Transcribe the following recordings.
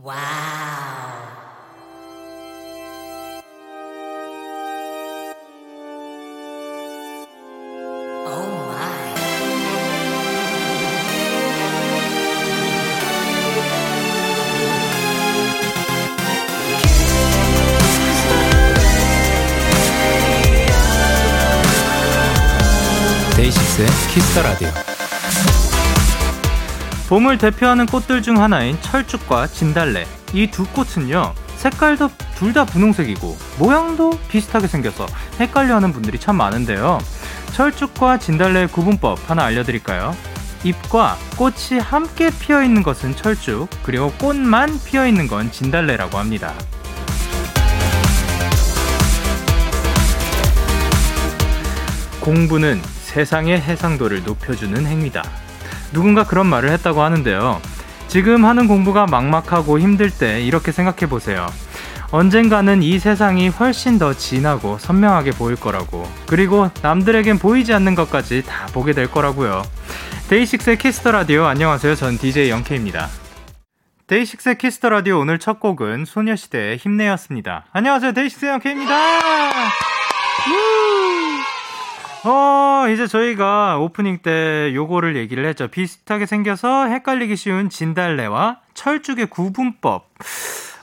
와우. 데이식스의 키스터 라디오. 봄을 대표하는 꽃들 중 하나인 철쭉과 진달래. 이 두 꽃은요, 색깔도 둘 다 분홍색이고, 모양도 비슷하게 생겨서 헷갈려 하는 분들이 참 많은데요. 철쭉과 진달래의 구분법 하나 알려드릴까요? 잎과 꽃이 함께 피어 있는 것은 철쭉, 그리고 꽃만 피어 있는 건 진달래라고 합니다. 공부는 세상의 해상도를 높여주는 행위다. 누군가 그런 말을 했다고 하는데요. 지금 하는 공부가 막막하고 힘들 때 이렇게 생각해 보세요. 언젠가는 이 세상이 훨씬 더 진하고 선명하게 보일 거라고. 그리고 남들에겐 보이지 않는 것까지 다 보게 될 거라고요. 데이식스의 키스 더 라디오 안녕하세요. 전 DJ 영케이입니다. 데이식스의 키스 더 라디오 오늘 첫 곡은 소녀시대의 힘내였습니다. 안녕하세요. 데이식스의 영케이입니다. 어, 이제 저희가 오프닝 때 요거를 얘기를 했죠. 비슷하게 생겨서 헷갈리기 쉬운 진달래와 철쭉의 구분법.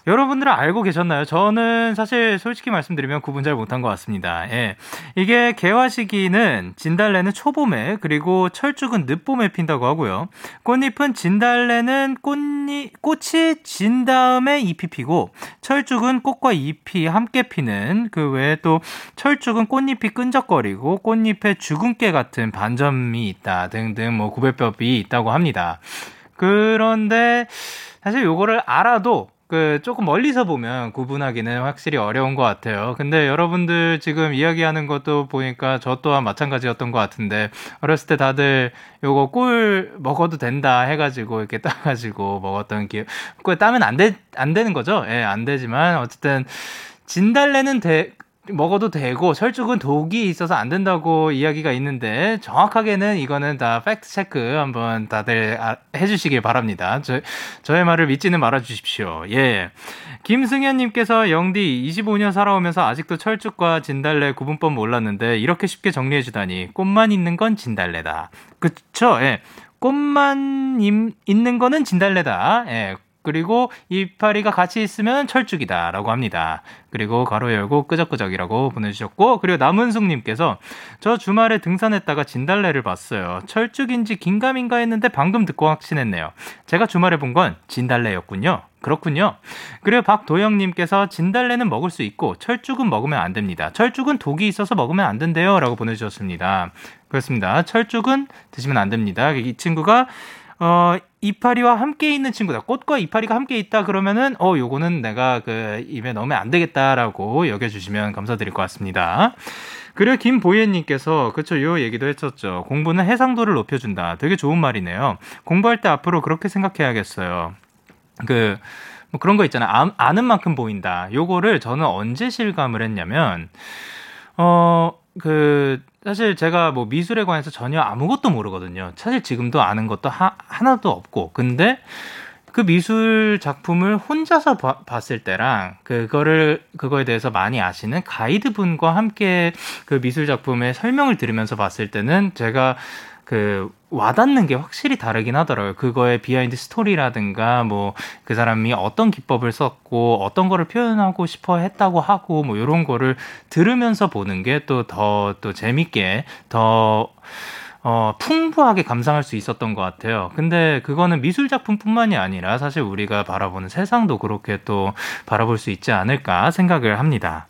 여러분들은 알고 계셨나요? 저는 사실 솔직히 말씀드리면 구분 잘 못한 것 같습니다. 예. 이게 개화 시기는 진달래는 초봄에 그리고 철쭉은 늦봄에 핀다고 하고요. 꽃잎은 진달래는 꽃잎, 꽃이 진 다음에 잎이 피고 철쭉은 꽃과 잎이 함께 피는 그 외에 또 철쭉은 꽃잎이 끈적거리고 꽃잎에 주근깨 같은 반점이 있다 등등 뭐 구별법이 있다고 합니다. 그런데 사실 요거를 알아도 그 조금 멀리서 보면 구분하기는 확실히 어려운 것 같아요. 근데 여러분들 지금 이야기하는 것도 보니까 저 또한 마찬가지였던 것 같은데 어렸을 때 다들 요거 꿀 먹어도 된다 해가지고 이렇게 따가지고 먹었던 기억. 꿀 따면 안 돼, 안 되는 거죠? 예, 안 되지만 어쨌든 진달래는 대, 먹어도 되고 철쭉은 독이 있어서 안 된다고 이야기가 있는데 정확하게는 이거는 다 팩트 체크 한번 다들 아, 해주시길 바랍니다. 저, 저의 말을 믿지는 말아 주십시오. 예. 김승현님께서 영디 25년 살아오면서 아직도 철쭉과 진달래 구분법 몰랐는데 이렇게 쉽게 정리해 주다니 꽃만 있는 건 진달래다. 그쵸? 예. 꽃만 있는 거는 진달래다. 예. 그리고 이파리가 같이 있으면 철쭉이다라고 합니다. 그리고 가로 열고 끄적끄적이라고 보내주셨고 그리고 남은숙님께서 저 주말에 등산했다가 진달래를 봤어요. 철쭉인지 긴가민가 했는데 방금 듣고 확신했네요. 제가 주말에 본 건 진달래였군요. 그렇군요. 그리고 박도영님께서 진달래는 먹을 수 있고 철쭉은 먹으면 안 됩니다. 철쭉은 독이 있어서 먹으면 안 된대요. 라고 보내주셨습니다. 그렇습니다. 철쭉은 드시면 안 됩니다. 이 친구가 어, 이파리와 함께 있는 친구다. 꽃과 이파리가 함께 있다 그러면은 어 요거는 내가 그 입에 넣으면 안 되겠다라고 여겨 주시면 감사드릴 것 같습니다. 그리고 김보예 님께서 그쵸 요 얘기도 했었죠. 공부는 해상도를 높여 준다. 되게 좋은 말이네요. 공부할 때 앞으로 그렇게 생각해야겠어요. 그 뭐 그런 거 있잖아요. 아, 아는 만큼 보인다. 요거를 저는 언제 실감을 했냐면 어 그 사실 제가 뭐 미술에 관해서 전혀 아무것도 모르거든요. 사실 지금도 아는 것도 하, 하나도 없고. 근데 그 미술 작품을 혼자서 봐, 봤을 때랑 그거를 그거에 대해서 많이 아시는 가이드 분과 함께 그 미술 작품의 설명을 들으면서 봤을 때는 제가 그 와닿는 게 확실히 다르긴 하더라고요. 그거의 behind story라든가 뭐 그 사람이 어떤 기법을 썼고 어떤 거를 표현하고 싶어 했다고 하고 뭐 이런 거를 들으면서 보는 게 또 더또 또 재밌게 더 어, 풍부하게 감상할 수 있었던 것 같아요. 근데 그거는 미술 작품뿐만이 아니라 사실 우리가 바라보는 세상도 그렇게 또 바라볼 수 있지 않을까 생각을 합니다.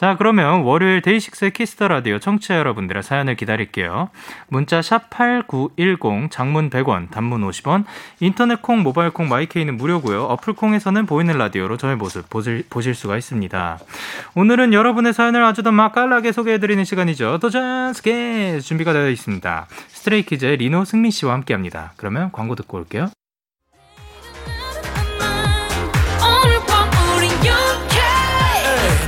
자, 그러면 월요일 데이식스의 키스 더 라디오 청취자 여러분들의 사연을 기다릴게요. 문자 샵8910 장문 100원, 단문 50원, 인터넷 콩, 모바일 콩, 마이 K는 무료고요. 어플 콩에서는 보이는 라디오로 저의 모습 보실, 보실 수가 있습니다. 오늘은 여러분의 사연을 아주 더 맛깔나게 소개해 드리는 시간이죠. 도전 스케 준비가 되어 있습니다. 스트레이키즈의 리노 승민 씨와 함께 합니다. 그러면 광고 듣고 올게요.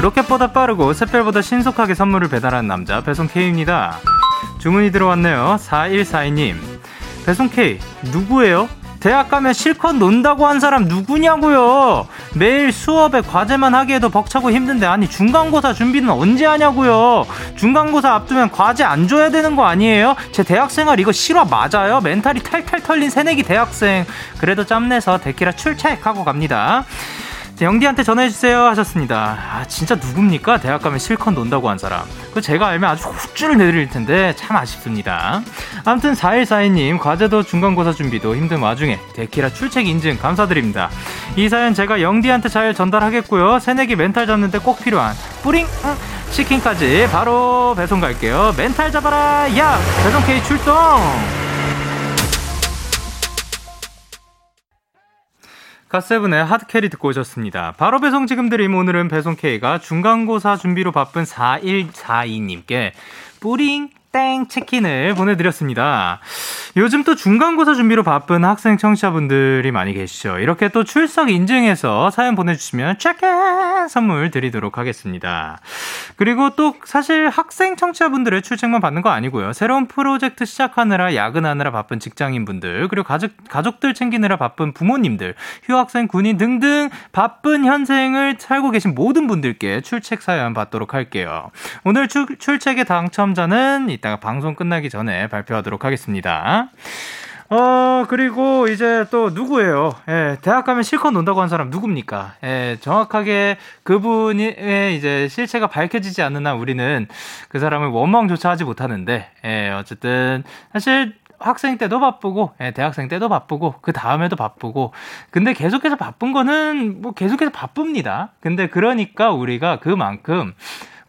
로켓보다 빠르고 샛별보다 신속하게 선물을 배달하는 남자 배송 K입니다. 주문이 들어왔네요. 4142님. 배송 K 누구예요? 대학 가면 실컷 논다고 한 사람 누구냐고요? 매일 수업에 과제만 하기에도 벅차고 힘든데 아니 중간고사 준비는 언제 하냐고요? 중간고사 앞두면 과제 안 줘야 되는 거 아니에요? 제 대학생활 이거 실화 맞아요? 멘탈이 탈탈 털린 새내기 대학생 그래도 짬내서 데키라 출첵 하고 갑니다. 영디한테 전해주세요 하셨습니다. 아 진짜 누굽니까? 대학 가면 실컷 논다고 한 사람. 그 제가 알면 아주 훅줄 내드릴 텐데 참 아쉽습니다. 아무튼 4142님 과제도 중간고사 준비도 힘든 와중에 데키라 출첵 인증 감사드립니다. 이 사연 제가 영디한테 잘 전달하겠고요. 새내기 멘탈 잡는데 꼭 필요한 뿌링 치킨까지 바로 배송 갈게요. 멘탈 잡아라 야 배송 K 출동. 갓세븐의 하드캐리 듣고 오셨습니다. 바로 배송 지금 드림 오늘은 배송 K가 중간고사 준비로 바쁜 4142님께 뿌링 땡 치킨을 보내드렸습니다. 요즘 또 중간고사 준비로 바쁜 학생 청취자분들이 많이 계시죠. 이렇게 또 출석 인증해서 사연 보내주시면 체크 선물 드리도록 하겠습니다. 그리고 또 사실 학생 청취자분들의 출첵만 받는 거 아니고요. 새로운 프로젝트 시작하느라 야근하느라 바쁜 직장인분들 그리고 가족 가족들 챙기느라 바쁜 부모님들, 휴학생, 군인 등등 바쁜 현생을 살고 계신 모든 분들께 출첵 사연 받도록 할게요. 오늘 출, 출첵의 당첨자는 이따가 방송 끝나기 전에 발표하도록 하겠습니다. 어, 그리고 이제 또 누구예요? 예, 대학 가면 실컷 논다고 한 사람 누굽니까? 예, 정확하게 그분의 이제 실체가 밝혀지지 않는 한 우리는 그 사람을 원망조차 하지 못하는데, 예, 어쨌든, 사실, 학생 때도 바쁘고, 예, 대학생 때도 바쁘고, 그 다음에도 바쁘고, 근데 계속해서 바쁜 거는 뭐 계속해서 바쁩니다. 근데 그러니까 우리가 그만큼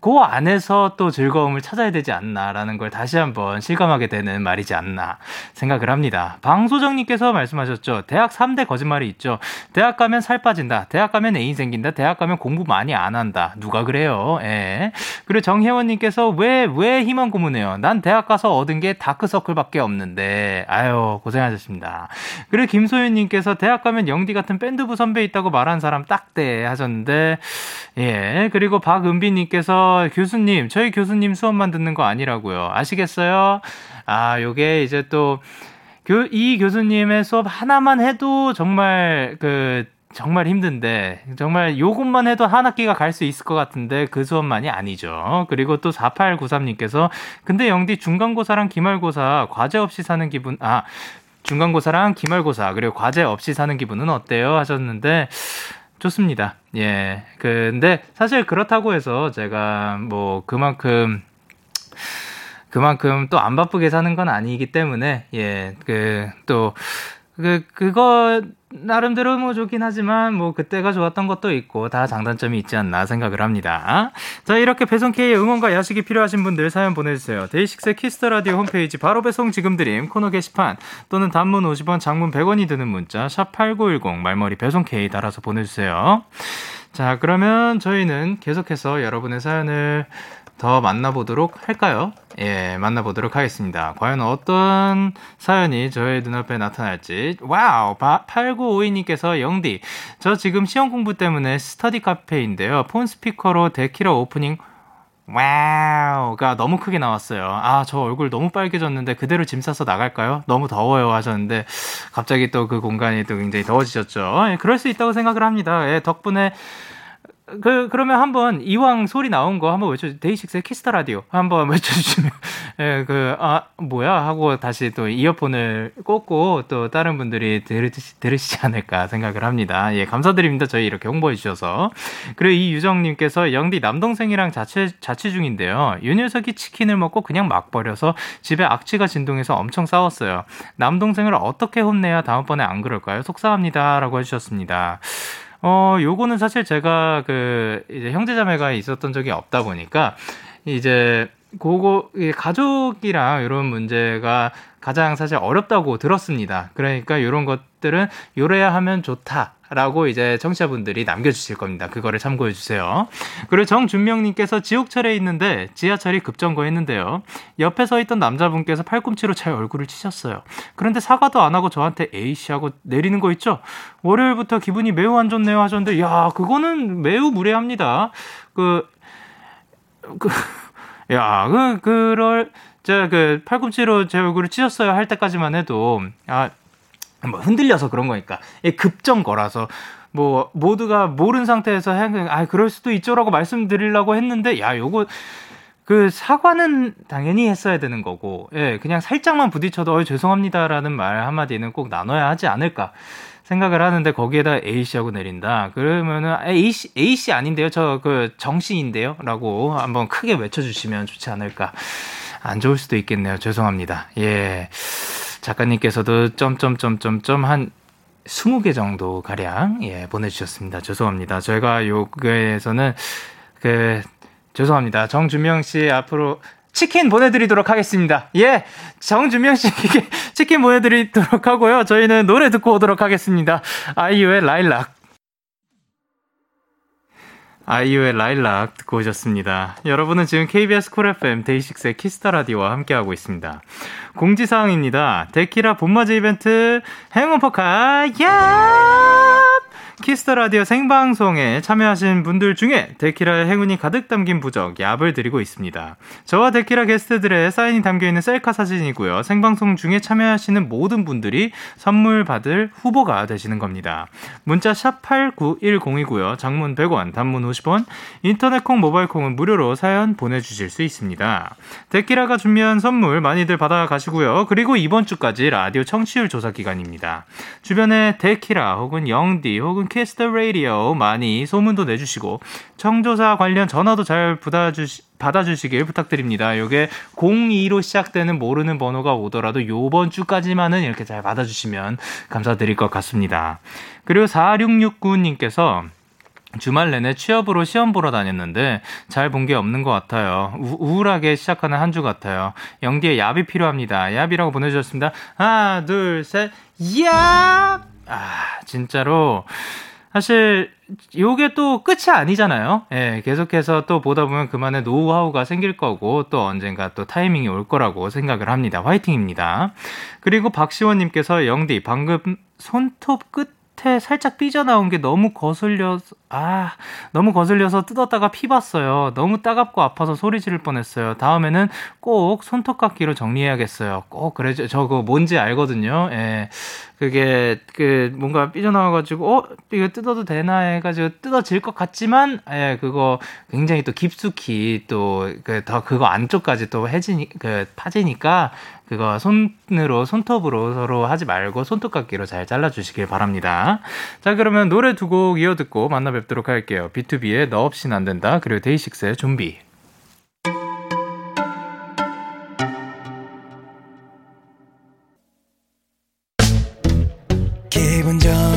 그 안에서 또 즐거움을 찾아야 되지 않나라는 걸 다시 한번 실감하게 되는 말이지 않나 생각을 합니다. 방소정님께서 말씀하셨죠. 대학 3대 거짓말이 있죠. 대학 가면 살 빠진다. 대학 가면 애인 생긴다. 대학 가면 공부 많이 안 한다. 누가 그래요? 예. 그리고 정혜원님께서 왜, 왜 희망 고문해요? 난 대학 가서 얻은 게 다크서클밖에 없는데. 아유, 고생하셨습니다. 그리고 김소윤님께서 대학 가면 영디 같은 밴드부 선배 있다고 말한 사람 딱대 하셨는데, 예. 그리고 박은비님께서 교수님, 저희 교수님 수업만 듣는 거 아니라고요. 아시겠어요? 아, 요게 이제 또, 교, 이 교수님의 수업 하나만 해도 정말 그, 정말 힘든데 정말 요것만 해도 한 학기가 갈 수 있을 것 같은데 그 수업만이 아니죠. 그리고 또 4893님께서 근데 영디 중간고사랑 기말고사 과제 없이 사는 기분 아 중간고사랑 기말고사 그리고 과제 없이 사는 기분은 어때요 하셨는데 좋습니다. 예. 근데 사실 그렇다고 해서 제가 뭐 그만큼 그만큼 또 안 바쁘게 사는 건 아니기 때문에 예. 그 또 그, 그거, 나름대로 뭐 좋긴 하지만, 뭐, 그때가 좋았던 것도 있고, 다 장단점이 있지 않나 생각을 합니다. 자, 이렇게 배송K의 응원과 야식이 필요하신 분들 사연 보내주세요. 데이식스 키스 더 라디오 홈페이지 바로 배송 지금 드림 코너 게시판 또는 단문 50원, 장문 100원이 드는 문자, 샵8910 말머리 배송K 달아서 보내주세요. 자, 그러면 저희는 계속해서 여러분의 사연을 더 만나보도록 할까요? 예, 만나보도록 하겠습니다. 과연 어떤 사연이 저의 눈앞에 나타날지. Wow! 8952님께서 영디, 저 지금 시험 공부 때문에 스터디 카페인데요. 폰 스피커로 데키라 오프닝 wow가 너무 크게 나왔어요. 아, 저 얼굴 너무 빨개졌는데 그대로 짐 싸서 나갈까요? 너무 더워요 하셨는데 갑자기 또 그 공간이 또 굉장히 더워지셨죠. 예, 그럴 수 있다고 생각을 합니다. 예, 덕분에 그, 그러면 한번 이왕 소리 나온 거 한번 외쳐, 데이식스의 키스 더 라디오 한번 외쳐주시면, 예, 그, 아, 뭐야? 하고 다시 또 이어폰을 꽂고 또 다른 분들이 들으시, 들으시지 않을까 생각을 합니다. 예, 감사드립니다. 저희 이렇게 홍보해 주셔서. 그리고 이 유정님께서 영디 남동생이랑 자취, 자취 중인데요. 이 녀석이 치킨을 먹고 그냥 막 버려서 집에 악취가 진동해서 엄청 싸웠어요. 남동생을 어떻게 혼내야 다음번에 안 그럴까요? 속상합니다. 라고 해주셨습니다. 어, 요거는 사실 제가 그 이제 형제자매가 있었던 적이 없다 보니까 이제 그거 가족이랑 이런 문제가 가장 사실 어렵다고 들었습니다. 그러니까 이런 것것 들은 요래야 하면 좋다. 라고 이제 청취자분들이 남겨주실 겁니다. 그거를 참고해 주세요. 그리고 정준명님께서 지옥철에 있는데 지하철이 급정거했는데요. 옆에 서 있던 남자분께서 팔꿈치로 제 얼굴을 치셨어요. 그런데 사과도 안 하고 저한테 에이씨 하고 내리는 거 있죠? 월요일부터 기분이 매우 안 좋네요 하셨는데, 야, 그거는 매우 무례합니다. 그, 그, 야, 그, 그럴, 제가 그 팔꿈치로 제 얼굴을 치셨어요 할 때까지만 해도, 아, 뭐 흔들려서 그런 거니까. 급정 거라서. 뭐, 모두가 모른 상태에서, 아, 그럴 수도 있죠라고 말씀드리려고 했는데, 야, 요거, 그 사과는 당연히 했어야 되는 거고, 예, 그냥 살짝만 부딪혀도, 어, 죄송합니다라는 말 한마디는 꼭 나눠야 하지 않을까. 생각을 하는데 거기에다 A씨하고 내린다. 그러면은 A씨, A씨 아닌데요. 저 그 정 씨인데요. 라고 한번 크게 외쳐주시면 좋지 않을까. 안 좋을 수도 있겠네요. 죄송합니다. 예. 작가님께서도 점점점점점 한 20개 정도 가량 예, 보내주셨습니다. 죄송합니다. 저희가 요거에서는 그 죄송합니다. 정준명 씨 앞으로 치킨 보내드리도록 하겠습니다. 예, 정준명 씨에게 치킨 보내드리도록 하고요. 저희는 노래 듣고 오도록 하겠습니다. 아이유의 라일락. 아이유의 라일락 듣고 오셨습니다. 여러분은 지금 KBS 쿨 FM 데이식스의 키스 더 라디오와 함께하고 있습니다. 공지사항입니다. 데키라 봄맞이 이벤트 행운포카 얍! 키스 더 라디오 생방송에 참여하신 분들 중에 데키라의 행운이 가득 담긴 부적 얍을 드리고 있습니다. 저와 데키라 게스트들의 사인이 담겨 있는 셀카 사진이고요. 생방송 중에 참여하시는 모든 분들이 선물 받을 후보가 되시는 겁니다. 문자 샵 8910이고요. 장문 100원, 단문 50원, 인터넷 콩, 모바일 콩은 무료로 사연 보내 주실 수 있습니다. 데키라가 준비한 선물 많이들 받아 가시고요. 그리고 이번 주까지 라디오 청취율 조사 기간입니다. 주변에 데키라 혹은 영디 혹은 키스 더 라디오 많이 소문도 내주시고 청조사 관련 전화도 잘 받아주시, 받아주시길 부탁드립니다. 요게 02로 시작되는 모르는 번호가 오더라도 요번 주까지만은 이렇게 잘 받아주시면 감사드릴 것 같습니다. 그리고 4669님께서 주말 내내 취업으로 시험 보러 다녔는데 잘 본 게 없는 것 같아요. 우, 울하게 시작하는 한 주 같아요. 영디의 얍이 필요합니다. 얍이라고 보내주셨습니다. 하나, 둘, 셋, 얍! 아, 진짜로. 사실, 요게 또 끝이 아니잖아요. 예, 계속해서 또 보다 보면 그만의 노하우가 생길 거고, 또 언젠가 또 타이밍이 올 거라고 생각을 합니다. 화이팅입니다. 그리고 박시원님께서 영디, 방금 손톱 끝 끝에 살짝 삐져나온 게 너무 거슬려서, 아, 너무 거슬려서 뜯었다가 피 봤어요. 너무 따갑고 아파서 소리 지를 뻔했어요. 다음에는 꼭 손톱깎이로 정리해야겠어요. 꼭 그래죠. 저거 뭔지 알거든요. 예. 그게 그 뭔가 삐져나와가지고 어 이거 뜯어도 되나 해가지고 뜯어질 것 같지만 예 그거 굉장히 또 깊숙이 또 그 더 그거 안쪽까지 또 해지니 그 파지니까 그거 손으로 손톱으로 서로 하지 말고 손톱깎이로 잘 잘라주시길 바랍니다. 자 그러면 노래 두 곡 이어 듣고 만나 뵙도록 할게요. B2B의 너 없인 안 된다 그리고 데이식스의 좀비. 기분 좋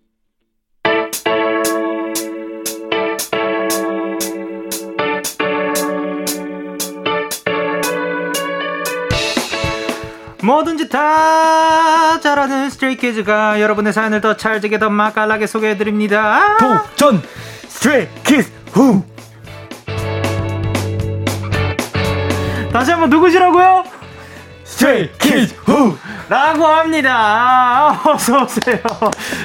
뭐든지 다 잘하는 Stray Kids가 여러분의 사연을 더 찰지게 더 맛깔나게 소개해드립니다. 도전 Stray Kids 후. 다시 한번 누구시라고요? Stray Kids 후. 라고 합니다. 아, 어서오세요.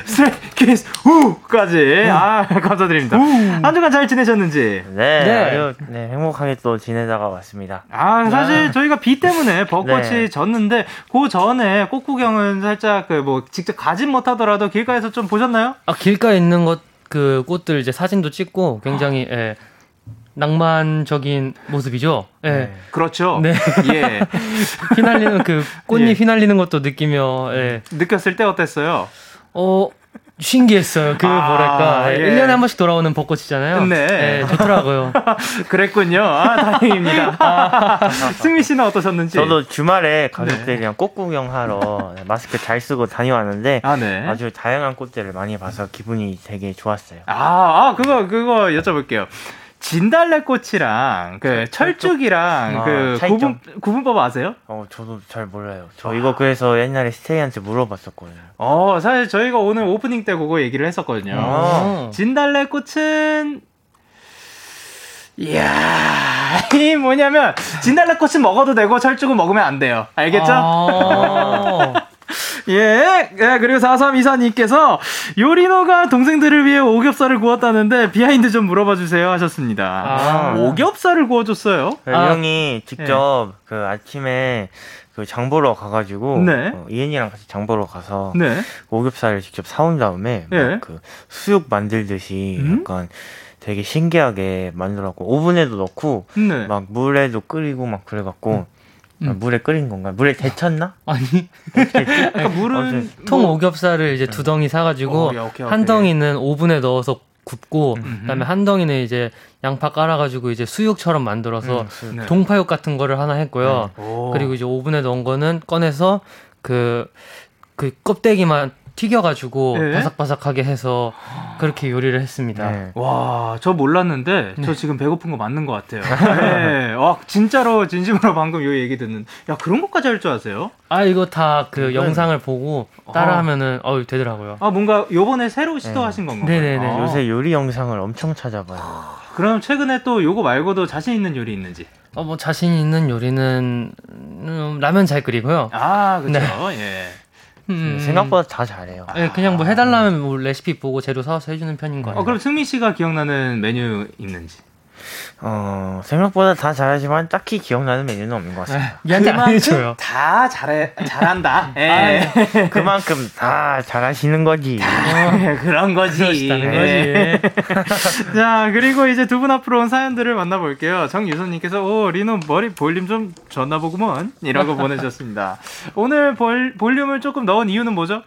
Stray Kids 후까지. 아, 감사드립니다. 한 주간 잘 지내셨는지. 네, 네. 아주 네, 행복하게 또 지내다가 왔습니다. 아, 사실 저희가 비 때문에 벚꽃이 네. 졌는데, 그 전에 꽃구경은 살짝 그 뭐 직접 가진 못하더라도 길가에서 좀 보셨나요? 아 길가에 있는 것 그 꽃들 이제 사진도 찍고 굉장히 예, 낭만적인 모습이죠. 예. 네. 그렇죠. 네. 예. 휘날리는 그 꽃잎 예. 휘날리는 것도 느끼며 예. 느꼈을 때 어땠어요? 어 신기했어요. 그 아, 뭐랄까 예. 1년에 한 번씩 돌아오는 벚꽃이잖아요. 네. 예, 좋더라고요. 그랬군요. 아, 다행입니다. 승미 씨는 어떠셨는지? 저도 주말에 가족들이랑 꽃 구경하러 마스크 잘 쓰고 다녀왔는데 아, 네. 아주 다양한 꽃들을 많이 봐서 기분이 되게 좋았어요. 아, 아, 그거, 그거 여쭤볼게요. 진달래 꽃이랑 그 철쭉이랑 아, 그 차이점. 구분 구분법 아세요? 어, 저도 잘 몰라요. 저 이거 그래서 옛날에 스테이한테 물어봤었거든요. 어, 사실 저희가 오늘 오프닝 때 그거 얘기를 했었거든요. 아. 진달래 꽃은 이야, 이 뭐냐면 진달래 꽃은 먹어도 되고 철쭉은 먹으면 안 돼요. 알겠죠? 아. 예, 예, 그리고 4324님께서 요리노가 동생들을 위해 오겹살을 구웠다는데 behind 좀 물어봐 주세요 하셨습니다. 아. 오겹살을 구워줬어요? 그 아. 형이 직접 그 아침에 그 장 보러 가가지고 네. 어, I.N이랑 같이 장 보러 가서 네. 오겹살을 직접 사온 다음에 막 예. 그 수육 만들듯이 음? 약간 되게 신기하게 만들었고 오븐에도 넣고 네. 막 물에도 끓이고 막 그래갖고 음. 아, 물에 끓인 건가? 물에 데쳤나? 아니 그러니까 물은 어쨌든 통 뭐- 오겹살을 이제 두 덩이 사가지고 어, 오케이, 한 오케이. 덩이는 오븐에 넣어서 굽고 음흠. 그다음에 한 덩이는 이제 양파 깔아가지고 이제 수육처럼 만들어서 음. 네. 동파육 같은 거를 하나 했고요. 오. 그리고 이제 오븐에 넣은 거는 꺼내서 그, 그 껍데기만 튀겨가지고 네. 바삭바삭하게 해서 그렇게 요리를 했습니다. 네. 와, 저 몰랐는데 저 네. 지금 배고픈 거 맞는 것 같아요. 네. 와, 진짜로 진심으로 방금 요 얘기 듣는. 야, 그런 것까지 할 줄 아세요? 아 이거 다그 이건- 영상을 보고 따라하면은 어 되더라고요. 아, 뭔가 요번에 새로 시도하신 건가요? 네네네. 아, 요새 요리 영상을 엄청 찾아봐요. 그럼 최근에 또 요거 말고도 자신 있는 요리 있는지? 어 뭐 자신 있는 요리는 음, 라면 잘 끓이고요. 아, 그렇죠. 네. 예. 음, 생각보다 다 잘해요. 예, 그냥 뭐 해달라면 뭐 레시피 보고 재료 사와서 해주는 편인 것 같아요. 어, 그럼 승민 씨가 기억나는 메뉴 있는지? 어, 생각보다 다 잘하지만 딱히 기억나는 메뉴는 없는 것 같습니다. 안 해줘요. 다 잘해, 잘한다. 예. 아, 그만큼 다 잘하시는 거지. 그런 거지. 예. 거지. 자, 그리고 이제 두 분 앞으로 온 사연들을 만나볼게요. 정유선님께서, 오, 리노 머리 볼륨 좀 줬나 보구먼. 이라고 보내주셨습니다. 오늘 볼, 볼륨을 조금 넣은 이유는 뭐죠?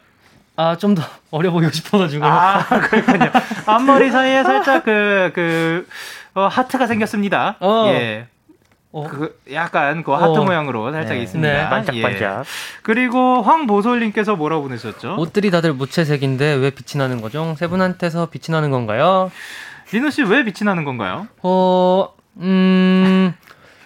아, 좀 더 어려 보이고 싶어가지고. 아, 그렇군요. 앞머리 사이에 살짝 그, 그, 어, 하트가 생겼습니다. 어. 예. 어. 그 약간 그 하트 어. 모양으로 살짝 네. 있습니다. 네. 반짝반짝. 예. 그리고 황보솔님께서 뭐라고 보내셨죠? 옷들이 다들 무채색인데 왜 빛이 나는 거죠? 세 분한테서 빛이 나는 건가요? 리노 씨 왜 빛이 나는 건가요? 어, 음,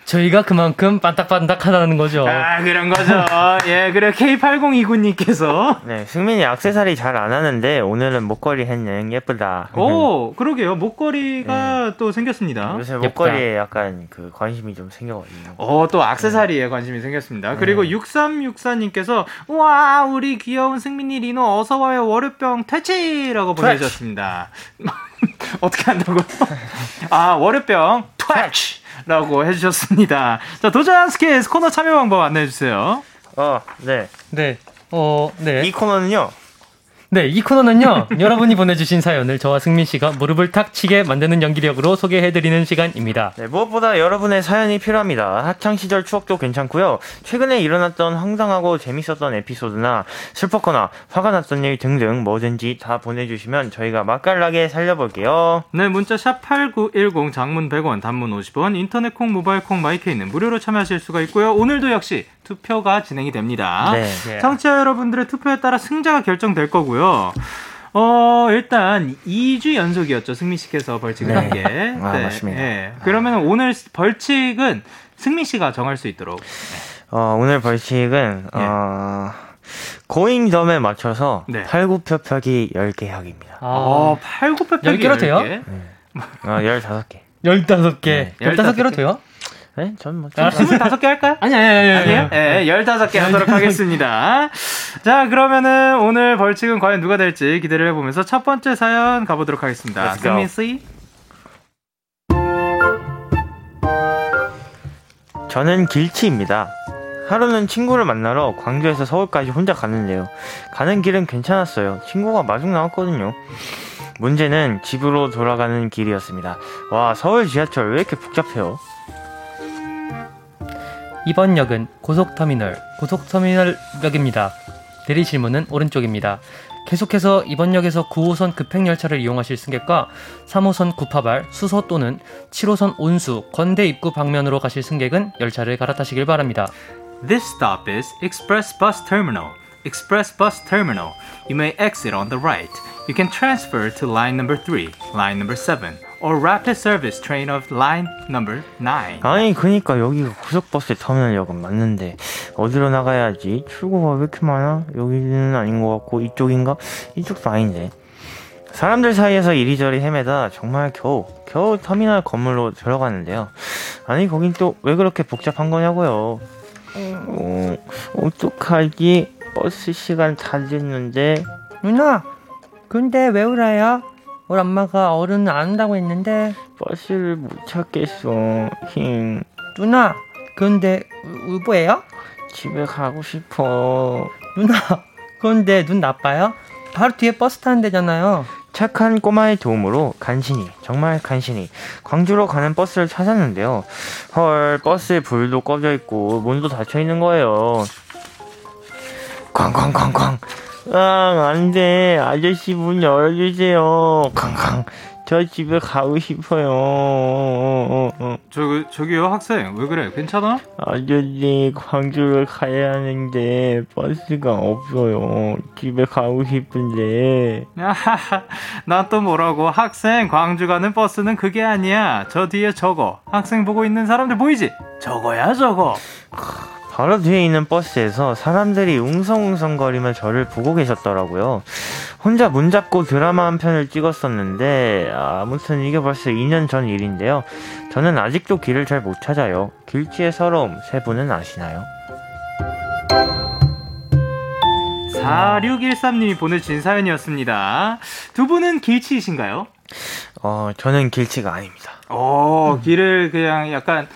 저희가 그만큼 반딱반딱하다는 거죠. 아, 그런 거죠. 예, 그래 K8029님께서 네, 승민이 악세사리 잘 안 하는데 오늘은 목걸이 했네. 예쁘다. 오, 그러게요. 목걸이가 또 생겼습니다. 요새. 목걸이에 약간 그 관심이 좀 생겨가지고. 어, 또 악세사리에 관심이 생겼습니다. 그리고 6364님께서, 우와, 우리 귀여운 승민이 리노 어서 와요, 월요병 퇴치라고 보내주셨습니다. 어떻게 한다고요? 아, 월요병 퇴치! 라고 해주셨습니다. 자, 도전 Stray Kids 코너 참여 방법 안내해주세요. 어, 네. 네. 어, 네. 이 코너는요. 네, 이 코너는요, 여러분이 보내주신 사연을 저와 승민 씨가 무릎을 탁 치게 만드는 연기력으로 소개해드리는 시간입니다. 네, 무엇보다 여러분의 사연이 필요합니다. 학창 시절 추억도 괜찮고요. 최근에 일어났던 황당하고 재밌었던 에피소드나 슬펐거나 화가 났던 일 등등 뭐든지 다 보내주시면 저희가 맛깔나게 살려볼게요. 네, 문자 샵8910 장문 100원, 단문 50원, 인터넷 콩, 모바일 콩, 마이케이는 무료로 참여하실 수가 있고요. 오늘도 역시 투표가 진행이 됩니다. 네. 예. 청취자 여러분들의 투표에 따라 승자가 결정될 거고요. 어, 일단 2주 연속이었죠. 승민 씨께서 벌칙을 네. 한 게. 아, 맞습니다. 그러면 오늘 벌칙은 승민 씨가 정할 수 있도록. 어, 오늘 벌칙은, 어, 고잉 덤에 맞춰서 네. 팔굽혀펴기 10개 하기입니다. 어, 아, 팔굽혀펴기 열 개로 돼요? 10개. 어, 15개. 15개. 네. 15개로 돼요? 네? 전 뭐. 아, 25개 할까요? 아니, 아니, 아니, 아니. 아니에요? 예, 15개 하도록 하겠습니다. 자, 그러면은 오늘 벌칙은 과연 누가 될지 기대를 해 보면서 첫 번째 사연 가 보도록 하겠습니다. Let's go. 승민 씨. 저는 길치입니다. 하루는 친구를 만나러 광주에서 서울까지 혼자 갔는데요. 가는 길은 괜찮았어요. 친구가 마중 나왔거든요. 문제는 집으로 돌아가는 길이었습니다. 와, 서울 지하철 왜 이렇게 복잡해요? 이번 역은 고속터미널, 고속터미널역입니다. 내리실 문은 오른쪽입니다. 계속해서 이번 역에서 9호선 급행열차를 이용하실 승객과 3호선 구파발, 수서 또는 7호선 온수, 건대 입구 방면으로 가실 승객은 열차를 갈아타시길 바랍니다. This stop is Express Bus Terminal. Express Bus Terminal. You may exit on the right. You can transfer to line number 3, line number 7, or rapid service train of line number 9. 아니, 그니까 여기가 고속버스 터미널역은 맞는데, 어디로 나가야지? 출구가 왜 이렇게 많아? 여기는 아닌 것 같고, 이쪽인가? 이쪽도 아닌데. 사람들 사이에서 이리저리 헤매다 정말 겨우, 겨우 터미널 건물로 들어가는데요. 아니, 거긴 또 왜 그렇게 복잡한 거냐고요. 어, 어떡하지? 버스 시간 다 됐는데. 누나, 근데 왜 울어요? 우리 엄마가 어른은 안 온다고 했는데. 버스를 못 찾겠어. 힝. 누나, 우- 울보예요? 집에 가고 싶어. 누나, 그런데 눈 나빠요? 바로 뒤에 버스 타는 데잖아요. 착한 꼬마의 도움으로 간신히, 정말 간신히 광주로 가는 버스를 찾았는데요. 헐, 버스에 불도 꺼져 있고 문도 닫혀 있는 거예요. 쾅쾅쾅쾅. 아, 안 돼. 아저씨 문 열어주세요. 쾅쾅. 저 집에 가고 싶어요. 어, 어, 어. 저, 저기요, 학생. 왜 그래? 괜찮아? 아저씨, 광주를 가야 하는데 버스가 없어요. 집에 가고 싶은데. 나또 뭐라고? 학생, 광주 가는 버스는 그게 아니야. 저 뒤에 저거. 학생 보고 있는 사람들 보이지? 저거야, 저거. 바로 뒤에 있는 버스에서 사람들이 웅성웅성거리며 저를 보고 계셨더라고요. 혼자 문 잡고 드라마 한 편을 찍었었는데 아무튼 이게 벌써 2년 전 일인데요. 저는 아직도 길을 잘 못 찾아요. 길치의 서러움 세 분은 아시나요? 4613님이 보내주신 사연이었습니다. 두 분은 길치이신가요? 어, 저는 길치가 아닙니다. 어, 길을 그냥 약간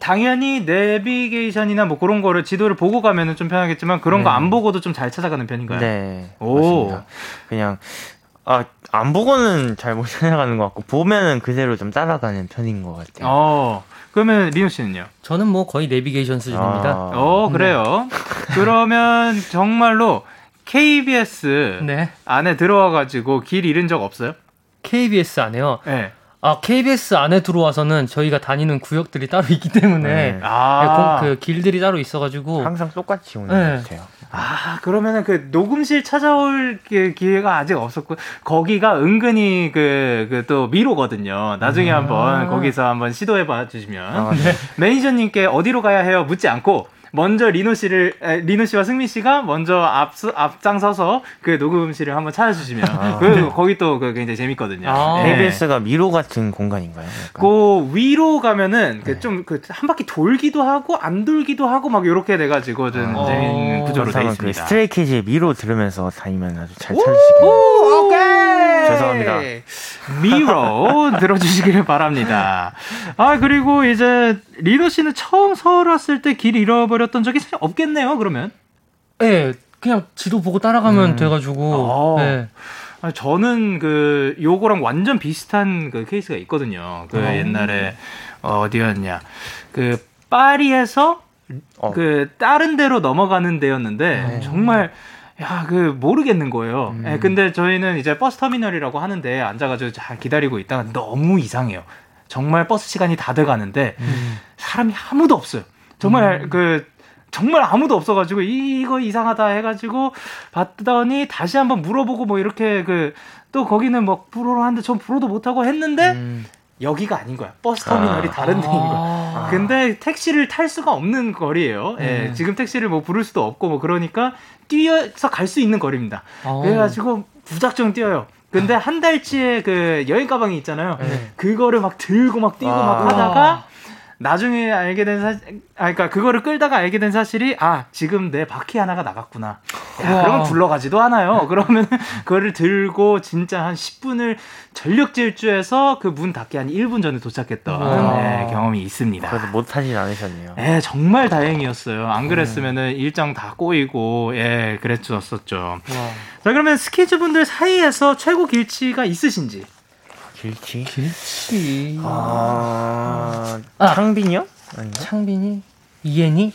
당연히 내비게이션이나 뭐 그런 거를 지도를 보고 가면은 좀 편하겠지만 그런 거안 보고도 좀 잘 찾아가는 편인가요? 네, 오. 맞습니다. 그냥 아, 안 보고는 잘 못 찾아가는 것 같고 보면은 그대로 좀 따라가는 편인 것 같아요. 어, 그러면 리노 씨는요? 저는 뭐 거의 내비게이션 수준입니다. 아, 어, 그래요. 그러면 정말로 KBS 네. 안에 들어와 가지고 길 잃은 적 없어요? KBS 안에요. 네. 아, KBS 안에 들어와서는 저희가 다니는 구역들이 따로 있기 때문에 네. 아, 그 길들이 따로 있어가지고 항상 똑같이 오는 네. 것 같아요. 아, 그러면은 그 녹음실 찾아올 기- 기회가 아직 없었고, 거기가 은근히 그, 그 또 미로거든요. 나중에 한번 거기서 한번 시도해봐 주시면. 아, 매니저님께 어디로 가야 해요? 묻지 않고, 먼저 리노 씨를, 에, 리노 씨와 승민 씨가 먼저 앞, 앞장 서서 그 녹음실을 한번 찾아주시면, 그, 거기 또 그 굉장히 재밌거든요. 아. 네. KBS가 미로 같은 공간인가요? 약간? 그 위로 가면은 그좀그한 바퀴 돌기도 하고 안 돌기도 하고 막 이렇게 돼가지고 좀 아. 재밌는 어, 구조로 돼 그렇다면 있습니다. 그 Stray Kids의 미로 들으면서 다니면 아주 잘 오케이. 죄송합니다. 미로 들어주시기를 바랍니다. 아 그리고 이제 리노 씨는 처음 서울 왔을 때 길 잃어버렸던 적이 사실 없겠네요. 그러면 네, 그냥 지도 보고 따라가면 음. 돼가지고 어. 네. 아, 저는 그 요거랑 완전 비슷한 그 케이스가 있거든요. 그 옛날에 어, 어디였냐 그 파리에서 어. 그 다른 데로 넘어가는 데였는데 정말 야 그 모르겠는 거예요. 예, 근데 저희는 이제 버스 터미널이라고 하는데 앉아가지고 잘 기다리고 있다가 너무 이상해요. 정말 버스 시간이 다 돼가는데 사람이 아무도 없어요. 정말 그 정말 아무도 없어가지고 이- 이거 이상하다 해가지고 봤더니 다시 한번 물어보고 뭐 이렇게 그 또 거기는 뭐 불어로 하는데 전 불어도 못하고 했는데 음. 여기가 아닌 거야. 버스 터미널이 다른 데인 거야. 아. 근데 택시를 탈 수가 없는 거리예요. 예, 지금 택시를 뭐 부를 수도 없고 뭐 그러니까 뛰어서 갈 수 있는 거리입니다. 어. 그래가지고 무작정 뛰어요. 근데 한 달치의 그 여행 가방이 있잖아요. 네. 그거를 막 들고 막 뛰고 아. 막 하다가 나중에 알게 된 사실, 아, 그러니까 그거를 끌다가 알게 된 사실이 아 지금 내 바퀴 하나가 나갔구나. 야. 그러면 굴러가지도 않아요. 그러면 그거를 들고 진짜 한 10분을 전력 질주해서 그 문 닫기 한 1분 전에 도착했던. 네, 경험이 있습니다. 그래도 못하진 않으셨네요. 예, 정말 다행이었어요. 안 그랬으면은 일정 다 꼬이고, 예, 그랬었었죠. 자, 그러면 스키즈 분들 사이에서 최고 길치가 있으신지? 길치? 길치. 아, 아. 창빈이요? 아니요. 창빈이? 이엔이?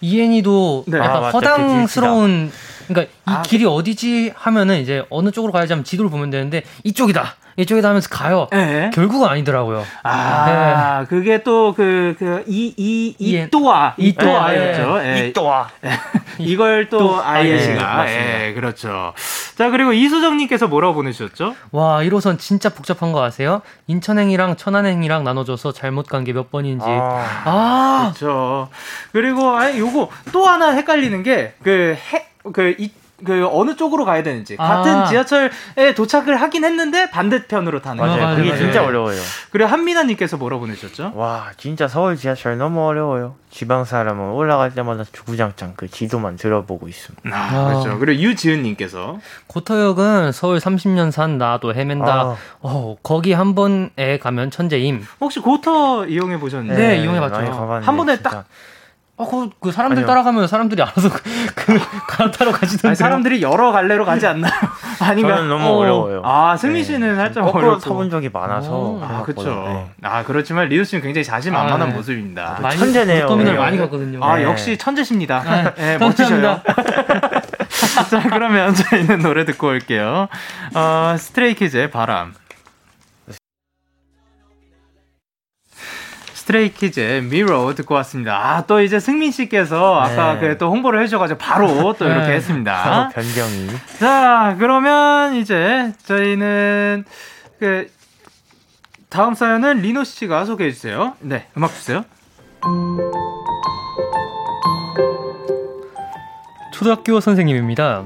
이엔이도 네. 약간 아. 허당스러운 그러니까 이 아, 길이 어디지 하면은 이제 어느 쪽으로 가야지 하면 지도를 보면 되는데 이쪽이다. 이쪽이다 하면서 가요. 예. 결국은 아니더라고요. 아, 그게 또 그, 그, 이, 이, 이엔. 이또아, 이 또아였죠. 예, 예. 이또아. 이걸 또또 아이엔 씨가. 예, 맞습니다. 예, 그렇죠. 자, 그리고 이수정님께서 뭐라고 보내주셨죠? 와 1호선 진짜 복잡한 거 아세요? 인천행이랑 천안행이랑 나눠줘서 잘못 간 게 몇 번인지. 아, 아, 그렇죠. 그리고 아 요거 또 하나 헷갈리는 게 그 해 그 이 그 어느 쪽으로 가야 되는지 아. 같은 지하철에 도착을 하긴 했는데 반대편으로 타는 맞아요. 그게 맞아요. 진짜 어려워요. 그리고 한민아님께서 뭐라고 보내셨죠? 와, 진짜 서울 지하철 너무 어려워요. 지방 사람은 올라갈 때마다 주구장창 그 지도만 들어보고 있습니다. 아, 아. 그렇죠. 그리고 유지은님께서 고터역은 서울 30년 산 나도 헤맨다. 아. 어 거기 한 번에 가면 천재임. 혹시 고터 이용해 보셨나요? 네, 이용해 봤죠. 많이 가봤는데 한 번에 진짜. 딱- 어, 그, 그 사람들 아니요. 따라가면 사람들이 알아서 그, 그 갈아타러 가시던데. 아니, 사람들이 여러 갈래로 가지 않나요? 아닌가? 저는 너무 어. 어려워요. 아, 승민 씨는 살짝 거꾸로. 타본 적이 많아서. 오. 아, 그렇죠. 네. 아, 그렇지만 리우 씨는 굉장히 자신만만한 아, 네. 모습입니다. 많이 천재네요. 터미널 네. 많이 갔거든요. 아, 네. 역시 천재십니다. 아, 네, 멋지셔요. 자, 그러면 저희는 노래 듣고 올게요. 어, 스트레이키즈의 바람. 스트레이키즈의 미러 듣고 왔습니다. 아, 또 이제 승민 씨께서 아까 네. 그또 홍보를 해주셔가지고 바로 또 이렇게 네. 했습니다. 변경이. 자, 그러면 이제 저희는 그 다음 사연은 리노 씨가 소개해 주세요. 네, 음악 주세요. 초등학교 선생님입니다.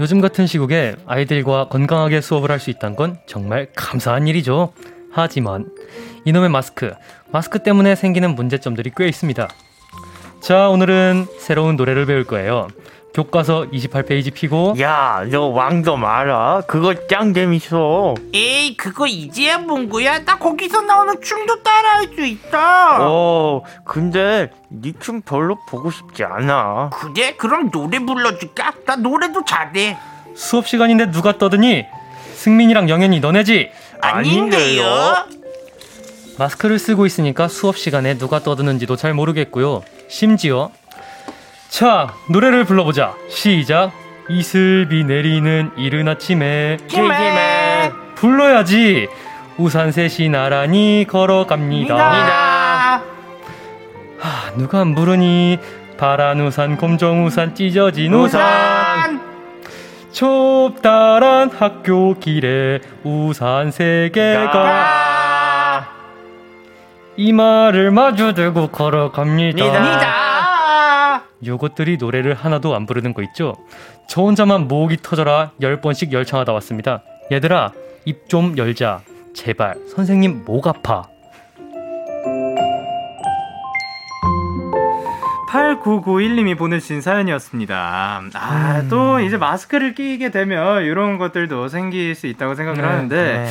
요즘 같은 시국에 아이들과 건강하게 수업을 할 수 있다는 건 정말 감사한 일이죠. 하지만 이놈의 마스크, 마스크 때문에 생기는 문제점들이 꽤 있습니다. 자, 오늘은 새로운 노래를 배울 거예요. 교과서 28페이지 피고 야, 너 왕도 알아? 그거 짱 재밌어. 에이 그거 이제야 본 거야? 나 거기서 나오는 춤도 따라할 수 있다 어, 근데 니 춤 별로 보고 싶지 않아. 그래? 그럼 노래 불러줄까? 나 노래도 잘해 수업 시간인데 누가 떠드니? 승민이랑 영현이 너네지? 아닌데요? 마스크를 쓰고 있으니까 수업 시간에 누가 떠드는지도 잘 모르겠고요. 심지어 자 노래를 불러보자. 시작. 이슬비 내리는 이른 아침에 김에 불러야지. 우산 셋이 나란히 걸어갑니다. 니다 하, 누가 안 부르니? 파란 우산, 검정 우산, 찢어진 우산. 좁다란 학교 길에 우산 세 개가 이마를 마주 들고 걸어갑니다. 니다 요것들이 노래를 하나도 안 부르는 거 있죠? 저 혼자만 목이 터져라 열 번씩 열창하다 왔습니다. 얘들아 입 좀 열자. 제발 선생님 목 아파. 8991님이 보내주신 사연이었습니다. 아, 음. 또 이제 마스크를 끼게 되면 이런 것들도 생길 수 있다고 생각을 네, 하는데, 네.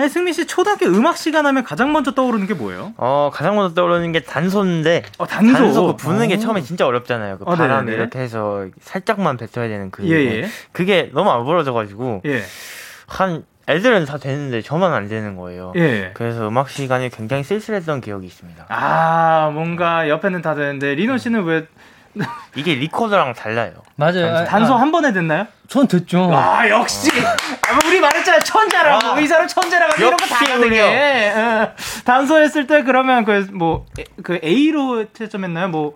아니, 승민 씨 초등학교 음악 시간 하면 가장 먼저 떠오르는 게 뭐예요? 어, 가장 먼저 떠오르는 게 단소인데. 어, 단소. 단소 그 부는 게 오. 처음에 진짜 어렵잖아요. 그 어, 바람 네네네. 이렇게 해서 살짝만 뱉어야 되는 그. 예, 예. 그게 너무 안 부러져가지고 예. 한 애들은 다 되는데 저만 안 되는 거예요. 예. 그래서 음악 시간이 굉장히 쓸쓸했던 기억이 있습니다. 아, 뭔가 옆에는 다 되는데, 리노 씨는 왜 이게 리코더랑 달라요. 맞아요. 아, 단소 아, 한 번에 됐나요? 전 됐죠. 아, 역시! 아, 우리 말했잖아, 천재라고! 아. 이 사람 천재라고! 이런 거다 역시 가능해! 우리요. 어. 단소 했을 때, 그러면 그, 뭐, 에- 그 A로 채점했나요? 뭐,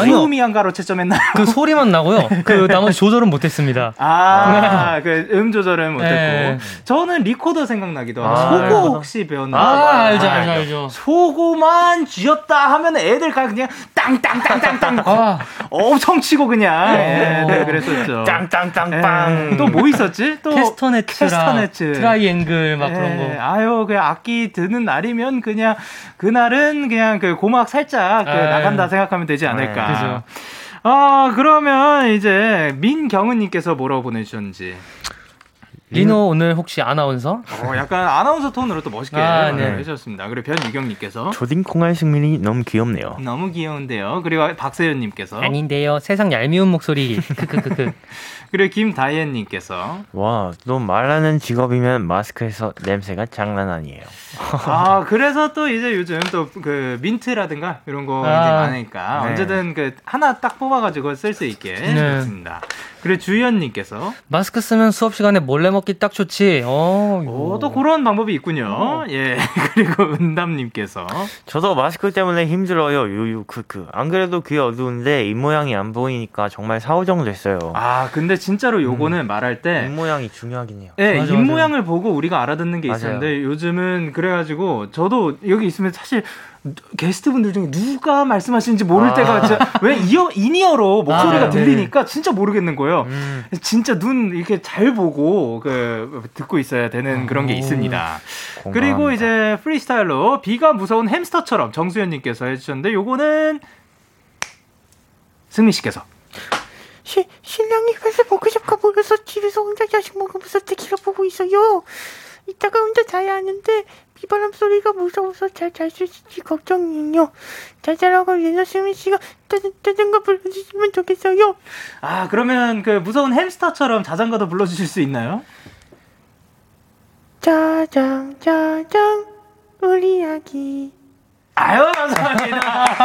아니요. 소미안 가로 채점했나요? 그 소리만 나고요. 그 나머지 조절은 못했습니다. 아, 그 음 조절은 못했고. 네. 저는 리코더 생각나기도 하고. 아, 소고 리코더. 혹시 배웠나요? 아, 알죠, 알죠, 알죠. 소고만 쥐었다 하면 애들 가 그냥 땅땅땅땅땅 아, 엄청 치고 그냥. 예, 어. 네, 그랬었죠. 땅땅땅빵. 또 뭐 있었지? 또 캐스터네츠. 트라이앵글 막 그런 예, 거. 아유, 그 악기 드는 날이면 그냥 그날은 그냥 그 고막 살짝 그 아, 나간다 생각하면 되지 않을까. 네, 그죠. 아, 그러면 이제 민경은님께서 뭐라고 보내주셨는지. 리노 오늘 혹시 아나운서? 어, 약간 아나운서 톤으로 또 멋있게 아, 네. 해주셨습니다. 그리고 변유경님께서 조딩 콩알 승민이 너무 귀엽네요. 너무 귀여운데요. 그리고 박세현님께서 아닌데요. 세상 얄미운 목소리. 크크크크. 그리고 김다희엔님께서 와, 너 말하는 직업이면 마스크에서 냄새가 장난 아니에요. 아 그래서 또 이제 요즘 또 그 민트라든가 이런 거 아, 이제 많으니까 네. 언제든 그 하나 딱 뽑아가지고 쓸 수 있게 네. 좋습니다. 그리고 주희연님께서 마스크 쓰면 수업 시간에 몰래 먹기 딱 좋지. 어. 오, 또 그런 방법이 있군요. 예 그리고 은담님께서 저도 마스크 때문에 힘들어요. 유유 크크. 안 그래도 귀 어두운데 입 모양이 안 보이니까 정말 사오정 됐어요. 아 근데 진짜로 요거는 말할 때 입 모양이 중요하긴 해요. 예, 맞아, 입 맞아. 모양을 보고 우리가 알아듣는 게 맞아요. 있었는데 요즘은 그래가지고 저도 여기 있으면 사실 게스트분들 중에 누가 말씀하시는지 모를 아. 때가 진짜 왜 이어 in-ear로 목소리가 아, 네. 들리니까 진짜 모르겠는 거예요. 음. 진짜 눈 이렇게 잘 보고 그 듣고 있어야 되는 그런 게 오. 있습니다. 공감합니다. 그리고 이제 프리스타일로 비가 무서운 햄스터처럼 정수현님께서 해주셨는데 요거는 승민 씨께서 시, 신랑이 회사 보고 싶어 보여서 집에서 혼자 자식 먹으면서 데키라 보고 있어요. 이따가 혼자 자야 하는데 비바람 소리가 무서워서 잘 잘 수 있을지 걱정이에요. 잘 자라고 예나 수민 씨가 짜증, 짜증가 불러주시면 좋겠어요. 아 그러면 그 무서운 햄스터처럼 자장가도 불러주실 수 있나요? 짜장 짜장 우리 아기 아유 감사합니다.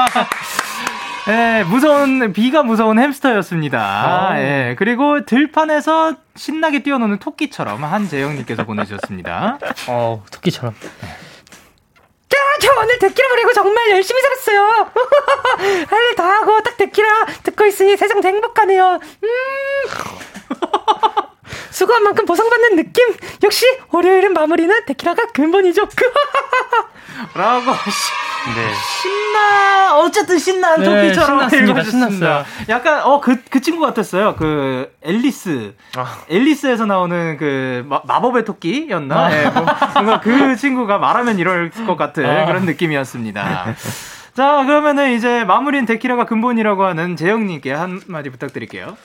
예, 무서운 비가 무서운 햄스터였습니다. 예, 그리고 들판에서 신나게 뛰어노는 토끼처럼 한재영님께서 보내주셨습니다. 어, 토끼처럼. 야, 저 오늘 데키라 부리고 정말 열심히 살았어요. 할 일 다 하고 딱 데키라 듣고 있으니 세상 행복하네요. 음. 수고한 만큼 보상받는 느낌. 역시 월요일은 마무리는 데키라가 근본이죠. 라고 네. 신나 어쨌든 신난 네, 토끼처럼 신났습니다. 신났어요. 약간 어그그 친구 같았어요. 그 앨리스 아. 앨리스에서 나오는 그 마, 마법의 토끼였나? 아. 예, 뭐, 뭔가 그 친구가 말하면 이럴 것 같은 아. 그런 느낌이었습니다. 자 그러면은 이제 마무리는 데키라가 근본이라고 하는 재영님께 한 마디 부탁드릴게요.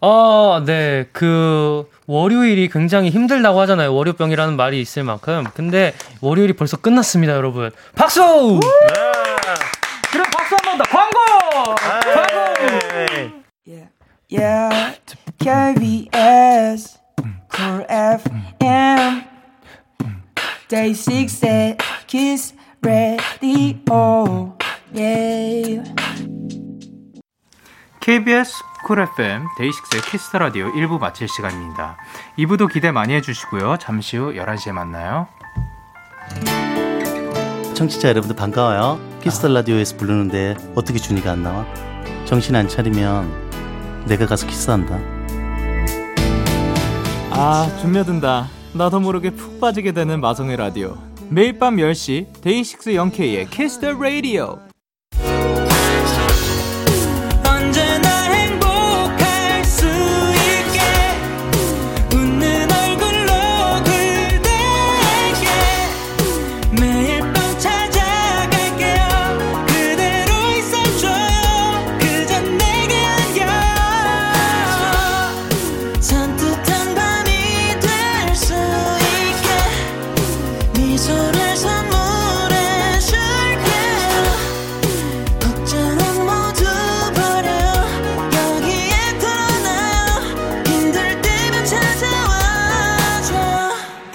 어, 네. 그 월요일이 굉장히 힘들다고 하잖아요. 월요병이라는 말이 있을 만큼. 근데 월요일이 벌써 끝났습니다, 여러분. 박수! 그럼 박수 한 번 더 광고. 네. Yeah, KBS, Cool FM, Day 6 Kiss Radio, yeah. KBS 쿨 FM 데이식스의 키스터 라디오 1부 마칠 시간입니다. 2부도 기대 많이 해주시고요. 잠시 후 11시에 만나요. 청취자 여러분들 반가워요. Kiss the Radio에서 부르는데 어떻게 준이가 안 나와? 정신 안 차리면 내가 가서 키스한다. 아, 준며든다. 나도 모르게 푹 빠지게 되는 마성의 라디오. 매일 밤 10시 DAY6 Young K의 Kiss the Radio.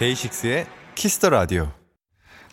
데이식스의 키스터 라디오.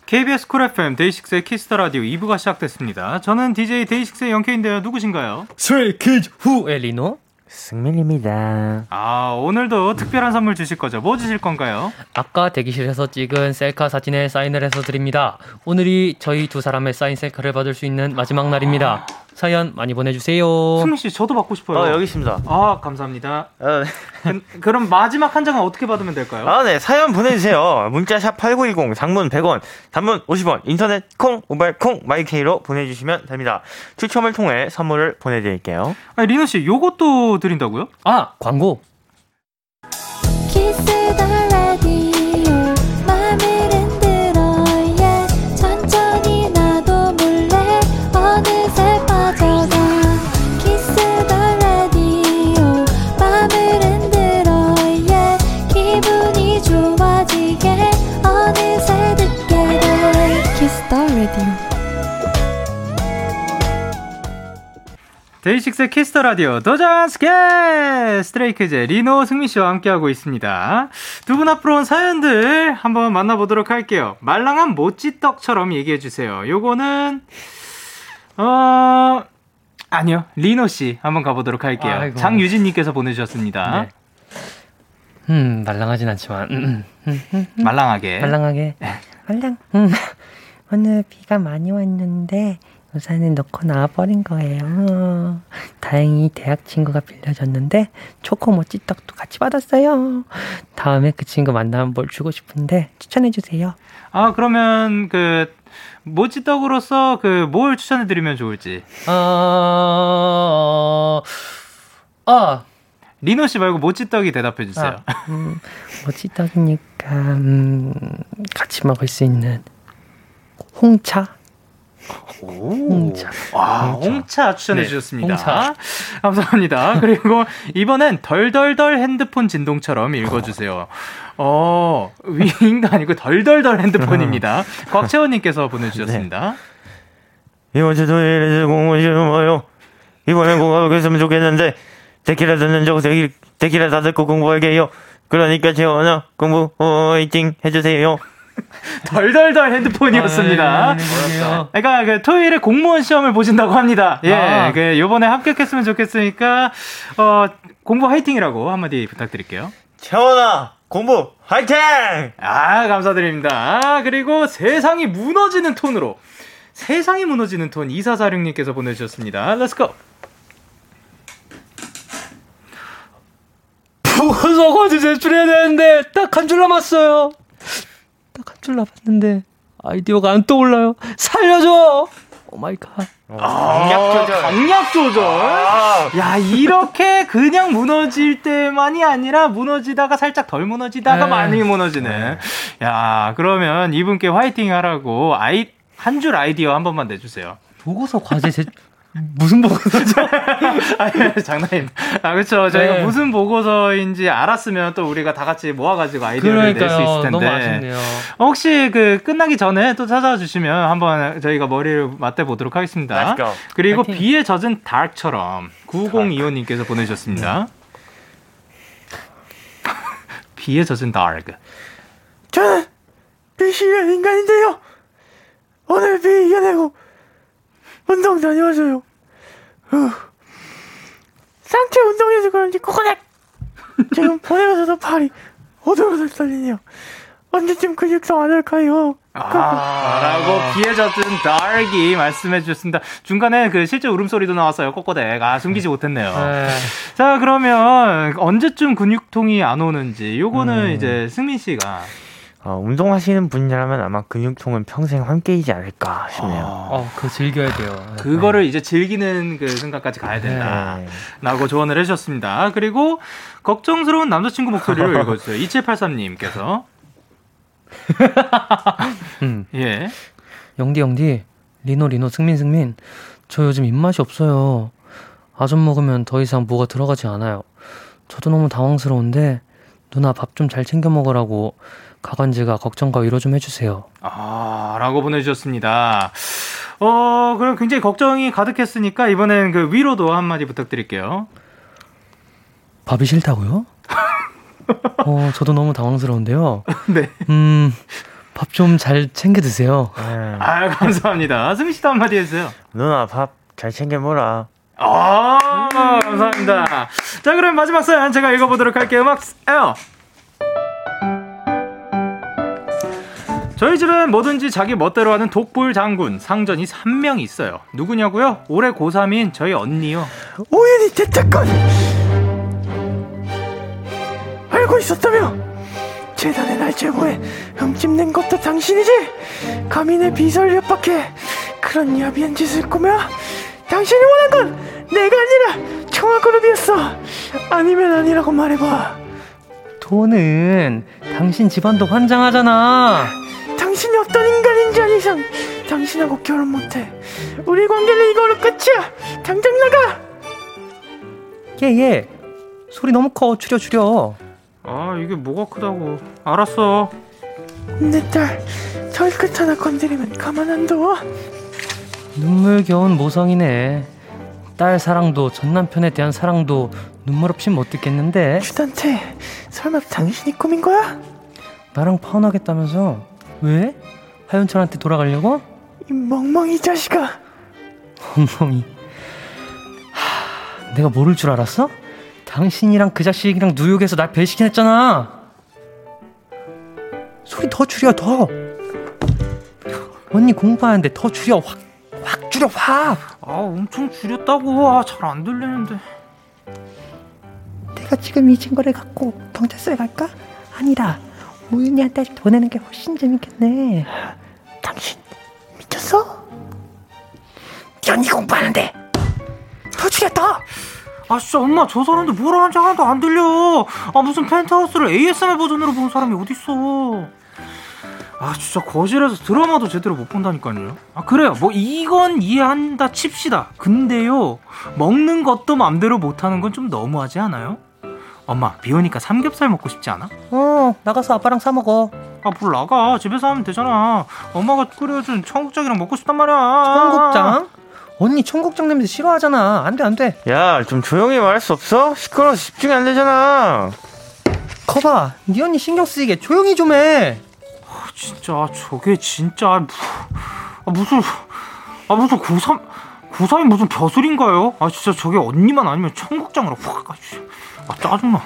KBS 쿨 FM 데이식스의 키스터 라디오 2부가 시작됐습니다. 저는 DJ DAY6의 Young K인데요. 누구신가요? Stray Kids 후. 의 리노? 승민입니다. 아 오늘도 특별한 선물 주실 거죠? 뭐 주실 건가요? 아까 대기실에서 찍은 셀카 사진에 사인을 해서 드립니다. 오늘이 저희 두 사람의 사인 셀카를 받을 수 있는 마지막 날입니다. 사연 많이 보내주세요. 승민 씨 저도 받고 싶어요. 어, 여기 있습니다. 아 감사합니다. 어, 그, 그럼 마지막 한 장은 어떻게 받으면 될까요? 아, 네. 사연 보내주세요. 문자샵 8910, 장문 100원, 단문 50원, 인터넷 콩, 모바일 콩, My K로 보내주시면 됩니다. 추첨을 통해 선물을 보내드릴게요. 아니, 리노 씨 요것도 드린다고요? 아 광고. 키스 DAY6의 Kiss the Radio 도전 스케 Stray Kids 리노 승민 씨와 함께하고 있습니다. 두 분 앞으로 온 사연들 한번 만나보도록 할게요. 말랑한 모찌떡처럼 얘기해 주세요. 요거는 어 아니요 리노 씨 한번 가보도록 할게요. 아이고. 장유진님께서 보내주셨습니다. 네. 음 말랑하진 않지만 음, 음, 음, 음. 말랑하게. 말랑하게. 말랑. 음, 오늘 비가 많이 왔는데 우산을 넣고 나와버린 거예요. 다행히 대학 친구가 빌려줬는데 초코 모 찌떡도 같이 받았어요. 다음에 그 친구 만나면 뭘 주고 싶은데 추천해주세요. 아 그러면 그 모찌떡으로서 그 뭘 추천해 드리면 좋을지. 어, 아 리노 씨 말고 모찌떡이 대답해 주세요. 음, 모찌떡이니까 음, 같이 먹을 수 있는 홍차. 홍차. 와, 홍차 추천해 네, 주셨습니다. 홍차. 감사합니다. 그리고 이번엔 덜덜덜 핸드폰 진동처럼 읽어주세요. 어, 윙도 아니고 덜덜덜 핸드폰입니다. 곽채원님께서 보내주셨습니다. 이번 주 토요일에 공부 시험어요. 이번엔 공부하고 있으면 좋겠는데, 데키라 듣는 적 데키, 데키라 다 듣고 공부할게요. 그러니까 재원아, 공부, 화이팅 해주세요. 덜덜덜 핸드폰이었습니다. 아, 네, 그러게요. 그러니까 그 토요일에 공무원 시험을 보신다고 합니다. 예, 아. 그 요번에 합격했으면 좋겠으니까 어 공부 화이팅이라고 한마디 부탁드릴게요. 재원아, 공부, 화이팅! 아, 감사드립니다. 아, 그리고 세상이 무너지는 톤으로. 세상이 무너지는 톤 2446님께서 보내주셨습니다. Let's go! 보고서 과제 제출해야 되는데 딱 한 줄 남았어요. 딱한줄 남았는데 아이디어가 안 떠올라요. 살려줘. Oh my god. 강약 조절. 강약 조절. 아, 야, 이렇게 그냥 무너질 때만이 아니라 무너지다가 살짝 덜 무너지다가 네. 많이 무너지는. 야, 그러면 이분께 화이팅 하라고 아이, 한 줄 아이디어 한 번만 내주세요. 보고서 과제 제 무슨 보고서죠? 아, 예, 장난입니다. 아, 그렇죠. 저희가 네. 무슨 보고서인지 알았으면 또 우리가 다 같이 모아가지고 아이디어를 낼 수 있을. 텐데. 너무 아쉽네요. 혹시 그 끝나기 전에 또 찾아와 주시면 한번 저희가 머리를 맞대 보도록 하겠습니다. 그리고 파이팅. 비에 젖은 dark처럼 9025님께서 보내주셨습니다. 비에 젖은 dark. 저는 비실의 인간인데요. 오늘 비 이겨내고 운동 다녀와서요. 후. 상체 운동해서 그런지 코코넛 지금 보내면서도 팔이 오들오들 떨리네요. 언제쯤 근육성 안 올까요? 아, 라고 젖은 dark이 말씀해 주셨습니다. 중간에 그 실제 울음소리도 나왔어요. 꼬꼬댁. 아, 숨기지 못했네요. 네. 자, 그러면 언제쯤 근육통이 안 오는지 요거는 이제 승민 씨가 어, 운동하시는 분이라면 아마 근육통은 평생 함께이지 않을까 싶네요. 어, 그거 즐겨야 돼요. 그거를 이제 즐기는 그 순간까지 가야 된다. 네. 라고 조언을 해주셨습니다. 그리고 걱정스러운 남자친구 목소리를 읽어주세요. 2783님께서. 음. 예. 영디 영디 리노 리노 승민 승민 저 요즘 입맛이 없어요 아점 먹으면 더 이상 뭐가 들어가지 않아요 저도 너무 당황스러운데 누나 밥 좀 잘 챙겨 먹으라고 가관지가 걱정과 위로 좀 해주세요 아, 라고 보내주셨습니다. 어, 그럼 굉장히 걱정이 가득했으니까 이번엔 그 위로도 한마디 부탁드릴게요. 밥이 싫다고요? 어 저도 너무 당황스러운데요 네. 음 밥 좀 잘 챙겨 드세요 네. 아, 감사합니다. 승민 씨도 한마디 해주세요. 누나 밥 잘 챙겨 먹어라. 아, 감사합니다. 자, 그럼 마지막 사연 제가 읽어보도록 할게요. 음악 에어. 저희 집엔 뭐든지 자기 멋대로 하는 독불 장군 상전이 3명 있어요. 누구냐고요? 올해 고3인 저희 언니요. 우연히 대특권 알고 있었다며 재단의 날 제보에 흠집낸 것도 당신이지 감히 내 비서를 협박해 그런 야비한 짓을 꾸며 당신이 원한 건 내가 아니라 청아그룹이었어 아니면 아니라고 말해봐 돈은 당신 집안도 환장하잖아. 당신이 어떤 인간인지 알 이상 당신하고 결혼 못해 우리 관계는 이걸로 끝이야 당장 나가 얘, 얘. 소리 너무 커. 줄여, 줄여. 아 이게 뭐가 크다고. 알았어. 내딸 털끝 하나 건드리면 가만 안 둬. 눈물겨운 모성이네. 딸 사랑도 전 남편에 대한 사랑도 눈물 없이 못 듣겠는데 주단태 설마 당신이 꾸민 거야? 나랑 파혼하겠다면서 왜? 하윤철한테 돌아가려고? 이 멍멍이 자식아 엉덩이 하, 내가 모를 줄 알았어? 당신이랑 그 자식이랑 뉴욕에서 날 배신했잖아 소리 더 줄여 더 언니 공부하는데 더 줄여 확, 확 줄여 확 아 엄청 줄였다고. 아 잘 안 들리는데. 내가 지금 이 친구를 갖고 경찰서에 갈까? 아니다 우윤이한테 보내는 게 훨씬 재밌겠네 당신 미쳤어? 연이 공부하는데 더 줄였다 아 진짜 엄마 저 사람들 뭐라 하는지 하나도 안 들려. 아 무슨 펜트하우스를 ASMR 버전으로 본 사람이 어딨어. 아 진짜 거실에서 드라마도 제대로 못 본다니까요. 아 그래요. 뭐 이건 이해한다 칩시다. 근데요 먹는 것도 맘대로 못하는 건 좀 너무하지 않아요? 엄마 비 오니까 삼겹살 먹고 싶지 않아? 어 나가서 아빠랑 사 먹어 아뭘 나가 집에서 하면 되잖아. 엄마가 끓여준 청국장이랑 먹고 싶단 말이야. 청국장? 언니 청국장 냄새 싫어하잖아 안돼 안돼 야, 좀 조용히 말할 수 없어? 시끄러워서 집중이 안 되잖아. 거봐 네 언니 신경 쓰이게 조용히 좀해 진짜 저게 진짜 무- 아, 무슨 아 무슨 고3 고3이 무슨 벼슬인가요? 아 진짜 저게 언니만 아니면 청국장으로 확 아, 씨. 아 짜증나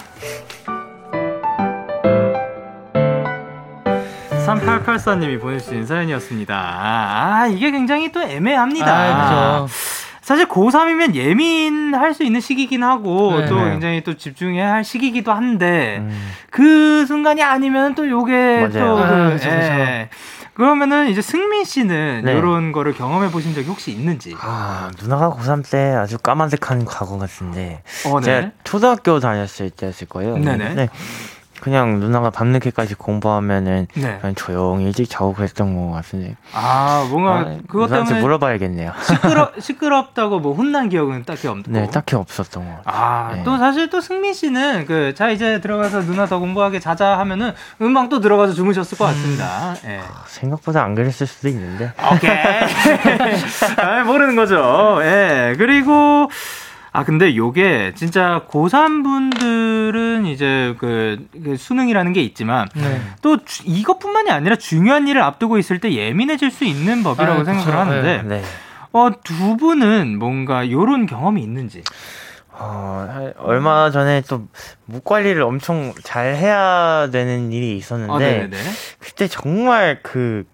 3884님이 보내주신 사연이었습니다. 아, 이게 굉장히 또 애매합니다. 아, 그죠. 사실 고3이면 예민할 수 있는 시기긴 하고 네. 또 네. 굉장히 또 집중해야 할 시기기도 한데 음. 그 순간이 아니면 또 요게 맞아요. 또 아, 그, 그죠, 예. 그러면은 이제 승민 씨는 네. 이런 거를 경험해 보신 적이 혹시 있는지? 아, 누나가 고3 때 아주 까만색한 과거 같은데. 어, 제가 초등학교 다녔을 때였을 거예요. 네네. 네. 그냥 누나가 밤늦게까지 공부하면은 네. 그냥 조용히 일찍 자고 그랬던 것 같은데. 아, 뭔가 아, 그것 때문에 물어봐야겠네요. 시끄러 시끄럽다고 뭐 혼난 기억은 딱히 없고. 네, 딱히 없었던 것 같아요. 아, 네. 또 사실 또 승민 씨는 그 자 이제 들어가서 누나 더 공부하게 자자 하면은 음악 또 들어가서 주무셨을 것 같습니다. 예. 생각보다 안 그랬을 수도 있는데. 오케이. 아, 모르는 거죠. 예. 그리고 아 근데 요게 진짜 고3 분들은 이제 그, 그 수능이라는 게 있지만 네. 또 주- 이것뿐만이 아니라 중요한 일을 앞두고 있을 때 예민해질 수 있는 법이라고 아, 생각을 그쵸. 하는데 네. 어, 두 분은 뭔가 요런 경험이 있는지. 어, 할- 얼마 전에 또 목 관리를 엄청 잘 해야 되는 일이 있었는데 아. 그때 정말 그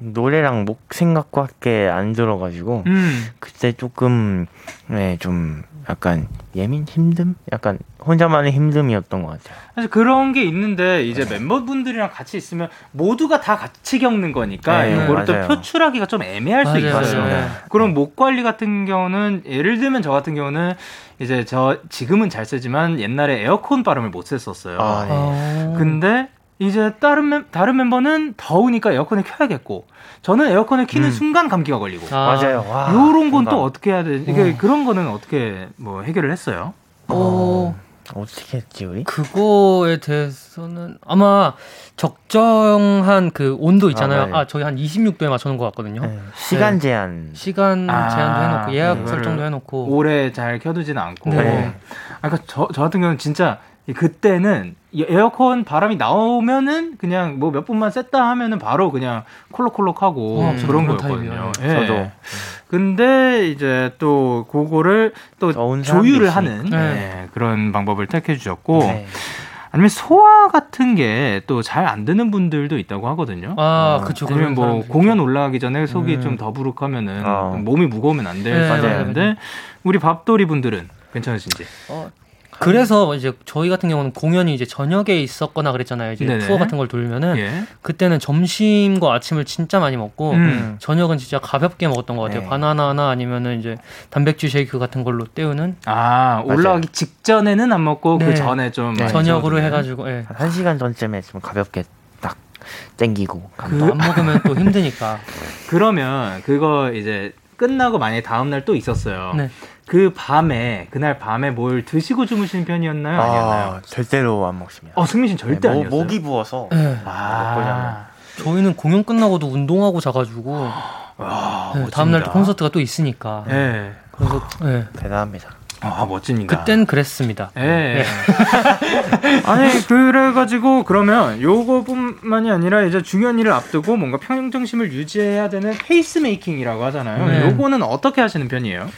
노래랑 목 생각밖에 안 들어가지고 음. 그때 조금 네 좀 약간 예민 힘듦 약간 혼자만의 힘듦이었던 것 같아요. 사실 그런 게 있는데 이제 멤버분들이랑 같이 있으면 모두가 다 같이 겪는 거니까 네, 이거를 또. 표출하기가 좀 애매할 수 맞아요, 있어요. 맞아요. 네. 그럼 목 관리 같은 경우는 예를 들면 저 같은 경우는 이제 저 지금은 잘 쓰지만 옛날에 에어컨 바람을 못 쐈었어요. 아, 네. 어... 근데 이제 다른 멤, 다른 멤버는 더우니까 에어컨을 켜야겠고 저는 에어컨을 키는 음. 순간 감기가 걸리고 아, 맞아요. 와, 요런 건 또 어떻게 해야 돼? 이게 그런 거는 어떻게 뭐 해결을 했어요? 어, 어떻게 했지 우리? 그거에 대해서는 아마 적정한 그 온도 있잖아요. 아, 네. 아, 저희 한 26도에 맞춰 놓은 것 같거든요. 네, 시간 제한. 시간 아, 제한도 해놓고 예약 이거를 설정도 해놓고 오래 잘 켜두지는 않고. 네. 아, 그러니까 저, 저 같은 경우는 진짜 이 그때는 이 에어컨 바람이 나오면은 그냥 뭐 몇 분만 쐈다 하면은 바로 그냥 콜록콜록하고 어, 그런 거였거든요. 예. 저도. 근데 이제 또 그거를 또 조율을. 하는 네. 예, 그런 방법을 택해 주셨고 네. 아니면 소화 같은 게 또 잘 안 되는 분들도 있다고 하거든요. 아, 그쵸. 아니면 뭐 사람들 공연 올라가기 전에 속이 음. 좀 더부룩하면은 어. 몸이 무거우면 안될 네, 맞아요. 있는데 우리 밥돌이 분들은 괜찮으신지. 그래서 이제 저희 같은 경우는 공연이 이제 저녁에 있었거나 그랬잖아요. 이제 네네. 투어 같은 걸 돌면은 예. 그때는 점심과 아침을 진짜 많이 먹고 음. 저녁은 진짜 가볍게 먹었던 것 같아요. 네. 바나나나 아니면은 이제 단백질 쉐이크 같은 걸로 때우는 아 올라가기 직전에는 안 먹고 그 네. 전에 좀 네. 저녁으로. 해가지고 예. 한 시간 전쯤에 좀 가볍게 딱 땡기고 또안 먹으면 또 힘드니까. 그러면 그거 이제 끝나고 만약에 다음 날 또 있었어요. 네. 그 밤에 그날 밤에 뭘 드시고 주무시는 편이었나요? 아니었나요? 아, 절대로 안 먹습니다. 어 승민 씨는 절대 네, 목- 아니었어요. 목이 부어서 예. 아, 저희는 공연 끝나고도 운동하고 자가지고 와, 네. 다음날 또 콘서트가 또 있으니까. 예. 그래서 예. 대단합니다. 아 멋집니다. 그땐 그랬습니다. 예. 아니 그래가지고 그러면 요거뿐만이 아니라 이제 중요한 일을 앞두고 뭔가 평정심을 유지해야 되는 페이스메이킹이라고 하잖아요. 네. 요거는 어떻게 하시는 편이에요?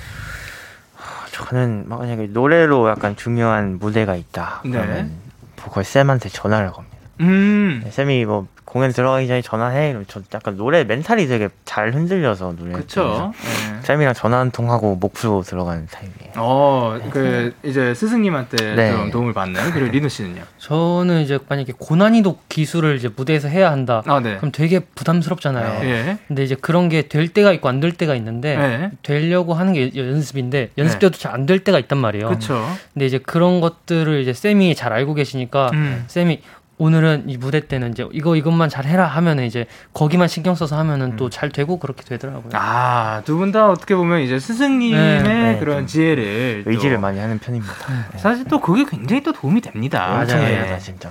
저는 만약에 노래로 약간 중요한 무대가 있다. 네. 그러면 보컬 쌤한테 전화를 겁니다. 음, 쌤이 뭐 공연 들어가기 전에 전화해. 저 약간 노래 멘탈이 되게 잘 흔들려서 노래. 그쵸. 예. 쌤이랑 전화 한 통 하고 목 풀고 들어가는 타입이에요. 어, 그 이제 스승님한테 네. 좀 도움을 받는. 그리고 리노 씨는요? 저는 이제 만약에 고난이도 기술을 이제 무대에서 해야 한다. 아, 네. 그럼 되게 부담스럽잖아요. 예. 근데 이제 그런 게 될 때가 있고 안 될 때가 있는데 네. 되려고 하는 게 연습인데 연습 때도 잘 안 될 때가 있단 말이에요. 그쵸. 근데 이제 그런 것들을 이제 쌤이 잘 알고 계시니까 음. 쌤이 오늘은 이 무대 때는 이제 이거 이것만 잘 해라 하면은 이제 거기만 신경 써서 하면은 또잘 되고 그렇게 되더라고요. 음. 아, 두 분 다 어떻게 보면 이제 스승님의 네, 네, 그런 좀 지혜를 또- 의지를 많이 하는 편입니다. 사실 또 그게 굉장히 또 도움이 됩니다. 엄청 맞아요. 예. 해요, 진짜.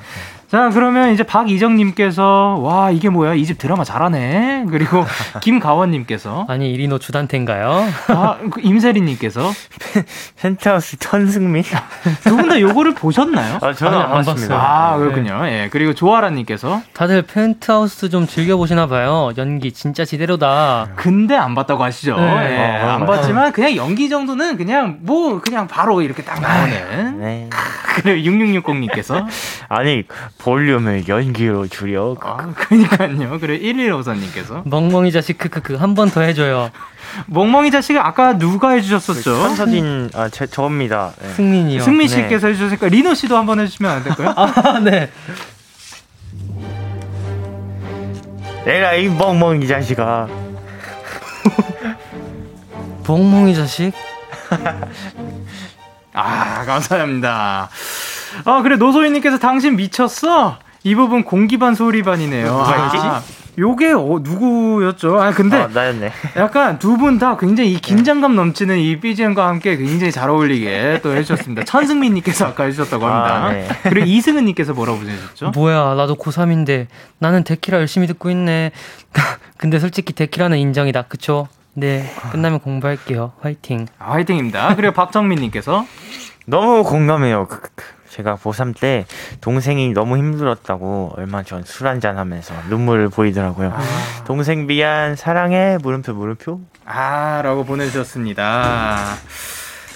자, 그러면 이제 박이정님께서 와 이게 뭐야 이 집 드라마 잘하네. 그리고 김가원님께서 아니 이리노 주단태인가요? 아, 그 임세리님께서 펜트하우스 천승민? 두 분 다 요거를 보셨나요? 아, 저는 아니, 안 안 봤습니다. 아 그렇군요. 예 그리고 조아라님께서 다들 펜트하우스 좀 즐겨 보시나 봐요. 연기 진짜 지대로다. 근데 안 봤다고 하시죠. 네. 예, 어, 안. 봤지만 그냥 연기 정도는 그냥 뭐 그냥 바로 이렇게 딱 나오는. 네. 그리고 6660님께서 아니 볼륨을 연기로 줄여. 아, 그러니까요. 그리고 1154님께서 멍멍이 자식 크크크 한 번 더 해줘요. 멍멍이 자식을 아까 누가 해주셨었죠? 천서진 아 제, 저입니다. 네. 승민이요. 승민 네. 씨께서 해주셨으니까 리노 씨도 한 번 해주시면 안 될까요? 아 네. 내가 이 멍멍이 자식아. 멍멍이 자식. 아, 감사합니다. 아, 그래, 노소희님께서 당신 미쳤어? 이 부분 공기반 소리반이네요. 아, 요게 어, 누구였죠? 아, 근데 아, 나였네. 약간 두 분 다 굉장히 이 긴장감 넘치는 이 BGM과 함께 굉장히 잘 어울리게 또 해주셨습니다. 천승민님께서 아까 해주셨다고 합니다. 아, 네. 그리고 이승은님께서 뭐라고 보내셨죠? 뭐야 나도 고3인데 나는 데키라 열심히 듣고 있네. 근데 솔직히 데키라는 인정이다. 그쵸? 네 끝나면 공부할게요. 화이팅. 아, 화이팅입니다. 그리고 박정민님께서 너무 공감해요. 그, 그, 그. 제가 고3 때 동생이 너무 힘들었다고 얼마 전 술 한잔 하면서 눈물을 보이더라고요. 동생 미안, 사랑해, 물음표, 물음표. 아, 라고 보내주셨습니다.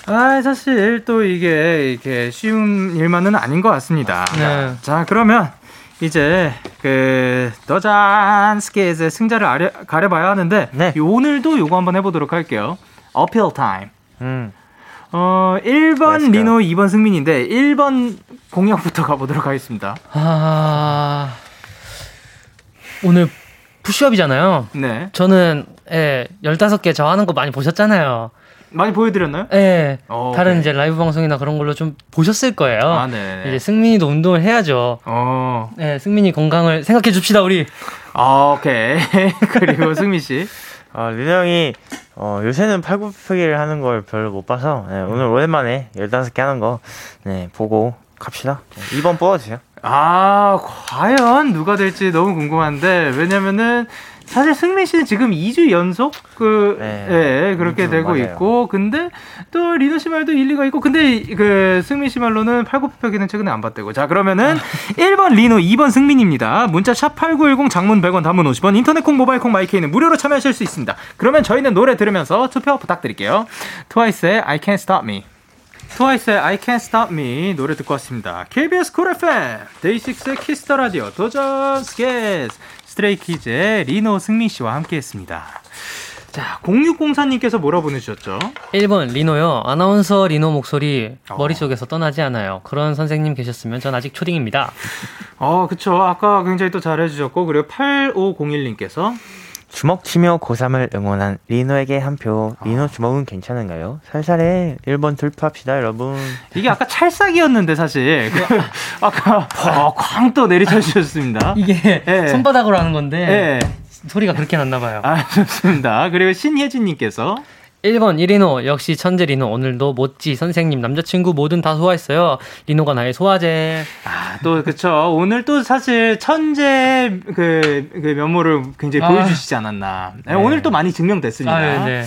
아, 사실 또 이게 이렇게 쉬운 일만은 아닌 것 같습니다. 네. 자, 그러면 이제 그 너잔 스케의 승자를 아려, 가려봐야 하는데 네. 오늘도 요거 한번 해보도록 할게요. 어필 타임. 음. 어, 1번 Let's go. 리노, 2번 승민인데 1번 공약부터 가보도록 하겠습니다. 아 오늘 푸시업이잖아요. 네. 저는 예 15개 저 하는 거 많이 보셨잖아요. 많이 보여드렸나요? 예. 어, 다른. 이제 라이브 방송이나 그런 걸로 좀 보셨을 거예요. 아, 네. 이제 승민이도 운동을 해야죠. 어, 예, 승민이 건강을 생각해 줍시다, 우리. 아, 오케이. 그리고 승민 씨. 어, 류형이 어, 요새는 팔굽혀펴기를 하는 걸 별로 못 봐서 네, 오늘 오랜만에 15개 하는 거 네, 보고 갑시다. 네, 2번 뽑아주세요. 아, 과연 누가 될지 너무 궁금한데, 왜냐면은, 사실 승민 씨는 지금 2주 연속, 그, 네. 예, 그렇게 음, 되고 맞아요. 있고, 근데 또 리너 씨 말도 일리가 있고, 근데 그 승민 씨 말로는 팔굽혀펴기는 최근에 안 봤대고. 자, 그러면은 1번 리노, 2번 승민입니다. 문자 샵 8910 장문 100원, 단문 50원, 인터넷 콩, 모바일 콩, 마이케이는 무료로 참여하실 수 있습니다. 그러면 저희는 노래 들으면서 투표 부탁드릴게요. 트와이스의 I Can't Stop Me. 트와이스의 I Can't Stop Me 노래 듣고 왔습니다. KBS Cool FM 데이식스의 Kiss the Radio 도전 스케즈 스트레이 키즈의 리노 승민 씨와 함께했습니다. 자, 0604님께서 뭐라 보내주셨죠? 1번 리노요. 아나운서 리노 목소리 어. 머릿속에서 떠나지 않아요. 그런 선생님 계셨으면 전 아직 초딩입니다. 어, 그쵸. 아까 굉장히 또 잘해주셨고, 그리고 8501님께서 주먹 치며 고3을 응원한 리노에게 한 표. 리노 주먹은 괜찮은가요? 살살해. 1번 돌파합시다, 여러분. 이게 아까 찰싹이었는데, 사실. 그, 아까, 어, 쾅또 내리쳐주셨습니다. 이게 예. 손바닥으로 하는 건데 예. 소리가 그렇게 났나 봐요. 아, 좋습니다. 그리고 신혜진님께서 1번 이리노 역시 천재 리노 오늘도 모찌 선생님 남자친구 뭐든 다 소화했어요. 리노가 나의 소화제. 아, 또, 그쵸. 오늘 또 사실 천재 그, 그 면모를 굉장히 아. 보여주시지 않았나. 네, 오늘 또 많이 증명됐습니다. 아, 네.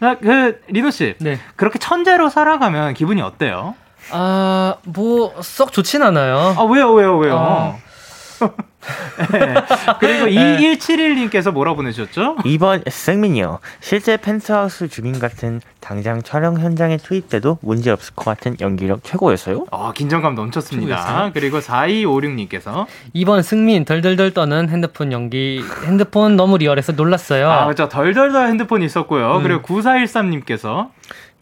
자, 그, 리노 씨. 네. 그렇게 천재로 살아가면 기분이 어때요? 아, 뭐 썩 좋진 않아요. 아, 왜요, 왜요, 왜요? 어. 네. 그리고 2171님께서 뭐라 보내주셨죠? 2번 생민이요. 실제 펜트하우스 주민 같은 당장 촬영 현장에 투입 돼도 문제 없을 것 같은 연기력 최고였어요. 어, 긴장감 넘쳤습니다. 최고였어요. 그리고 4256님께서 2번 승민 덜덜덜 떠는 핸드폰 연기. 핸드폰 너무 리얼해서 놀랐어요. 아, 그죠. 덜덜덜 핸드폰이 있었고요. 음. 그리고 9413님께서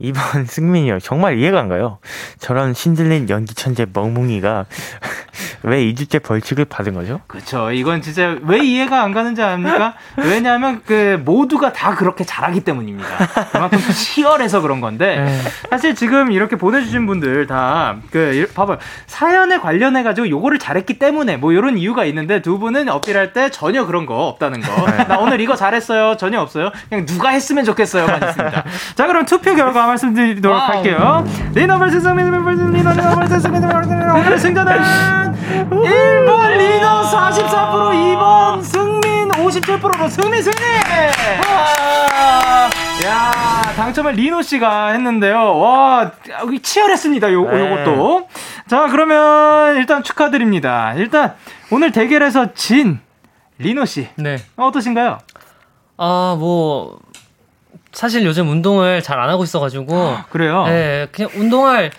2번 승민이요. 정말 이해가 안 가요. 저런 신들린 연기 천재 멍뭉이가 왜 2주째 벌칙을 받은 거죠? 그쵸. 이건 진짜 왜 이해가 안 가는지 압니까? 왜냐하면 그 모두가 다 그렇게 잘하기 때문입니다. 그만큼 치열해서 그런 건데 네. 사실 지금 이렇게 보내주신 분들 다 그 봐봐요 사연에 관련해 가지고 요거를 잘했기 때문에 뭐 이런 이유가 있는데 두 분은 어필할 때 전혀 그런 거 없다는 거. 나 오늘 이거 잘했어요. 전혀 없어요. 그냥 누가 했으면 좋겠어요 만 있습니다. 자 그럼 투표 결과 말씀드리도록 와우. 할게요. 리노 vs 승민 리노 vs 승민 오늘 승자는 1번 리노 44% 2번 승민 57%로 승리 승리! 야 당첨을 리노 씨가 했는데요. 와 여기 치열했습니다. 요 네. 요것도. 자 그러면 일단 축하드립니다. 일단 오늘 대결에서 진 리노 씨 네. 어떠신가요? 아, 뭐 사실 요즘 운동을 잘 안 하고 있어가지고. 그래요. 네, 그냥 운동할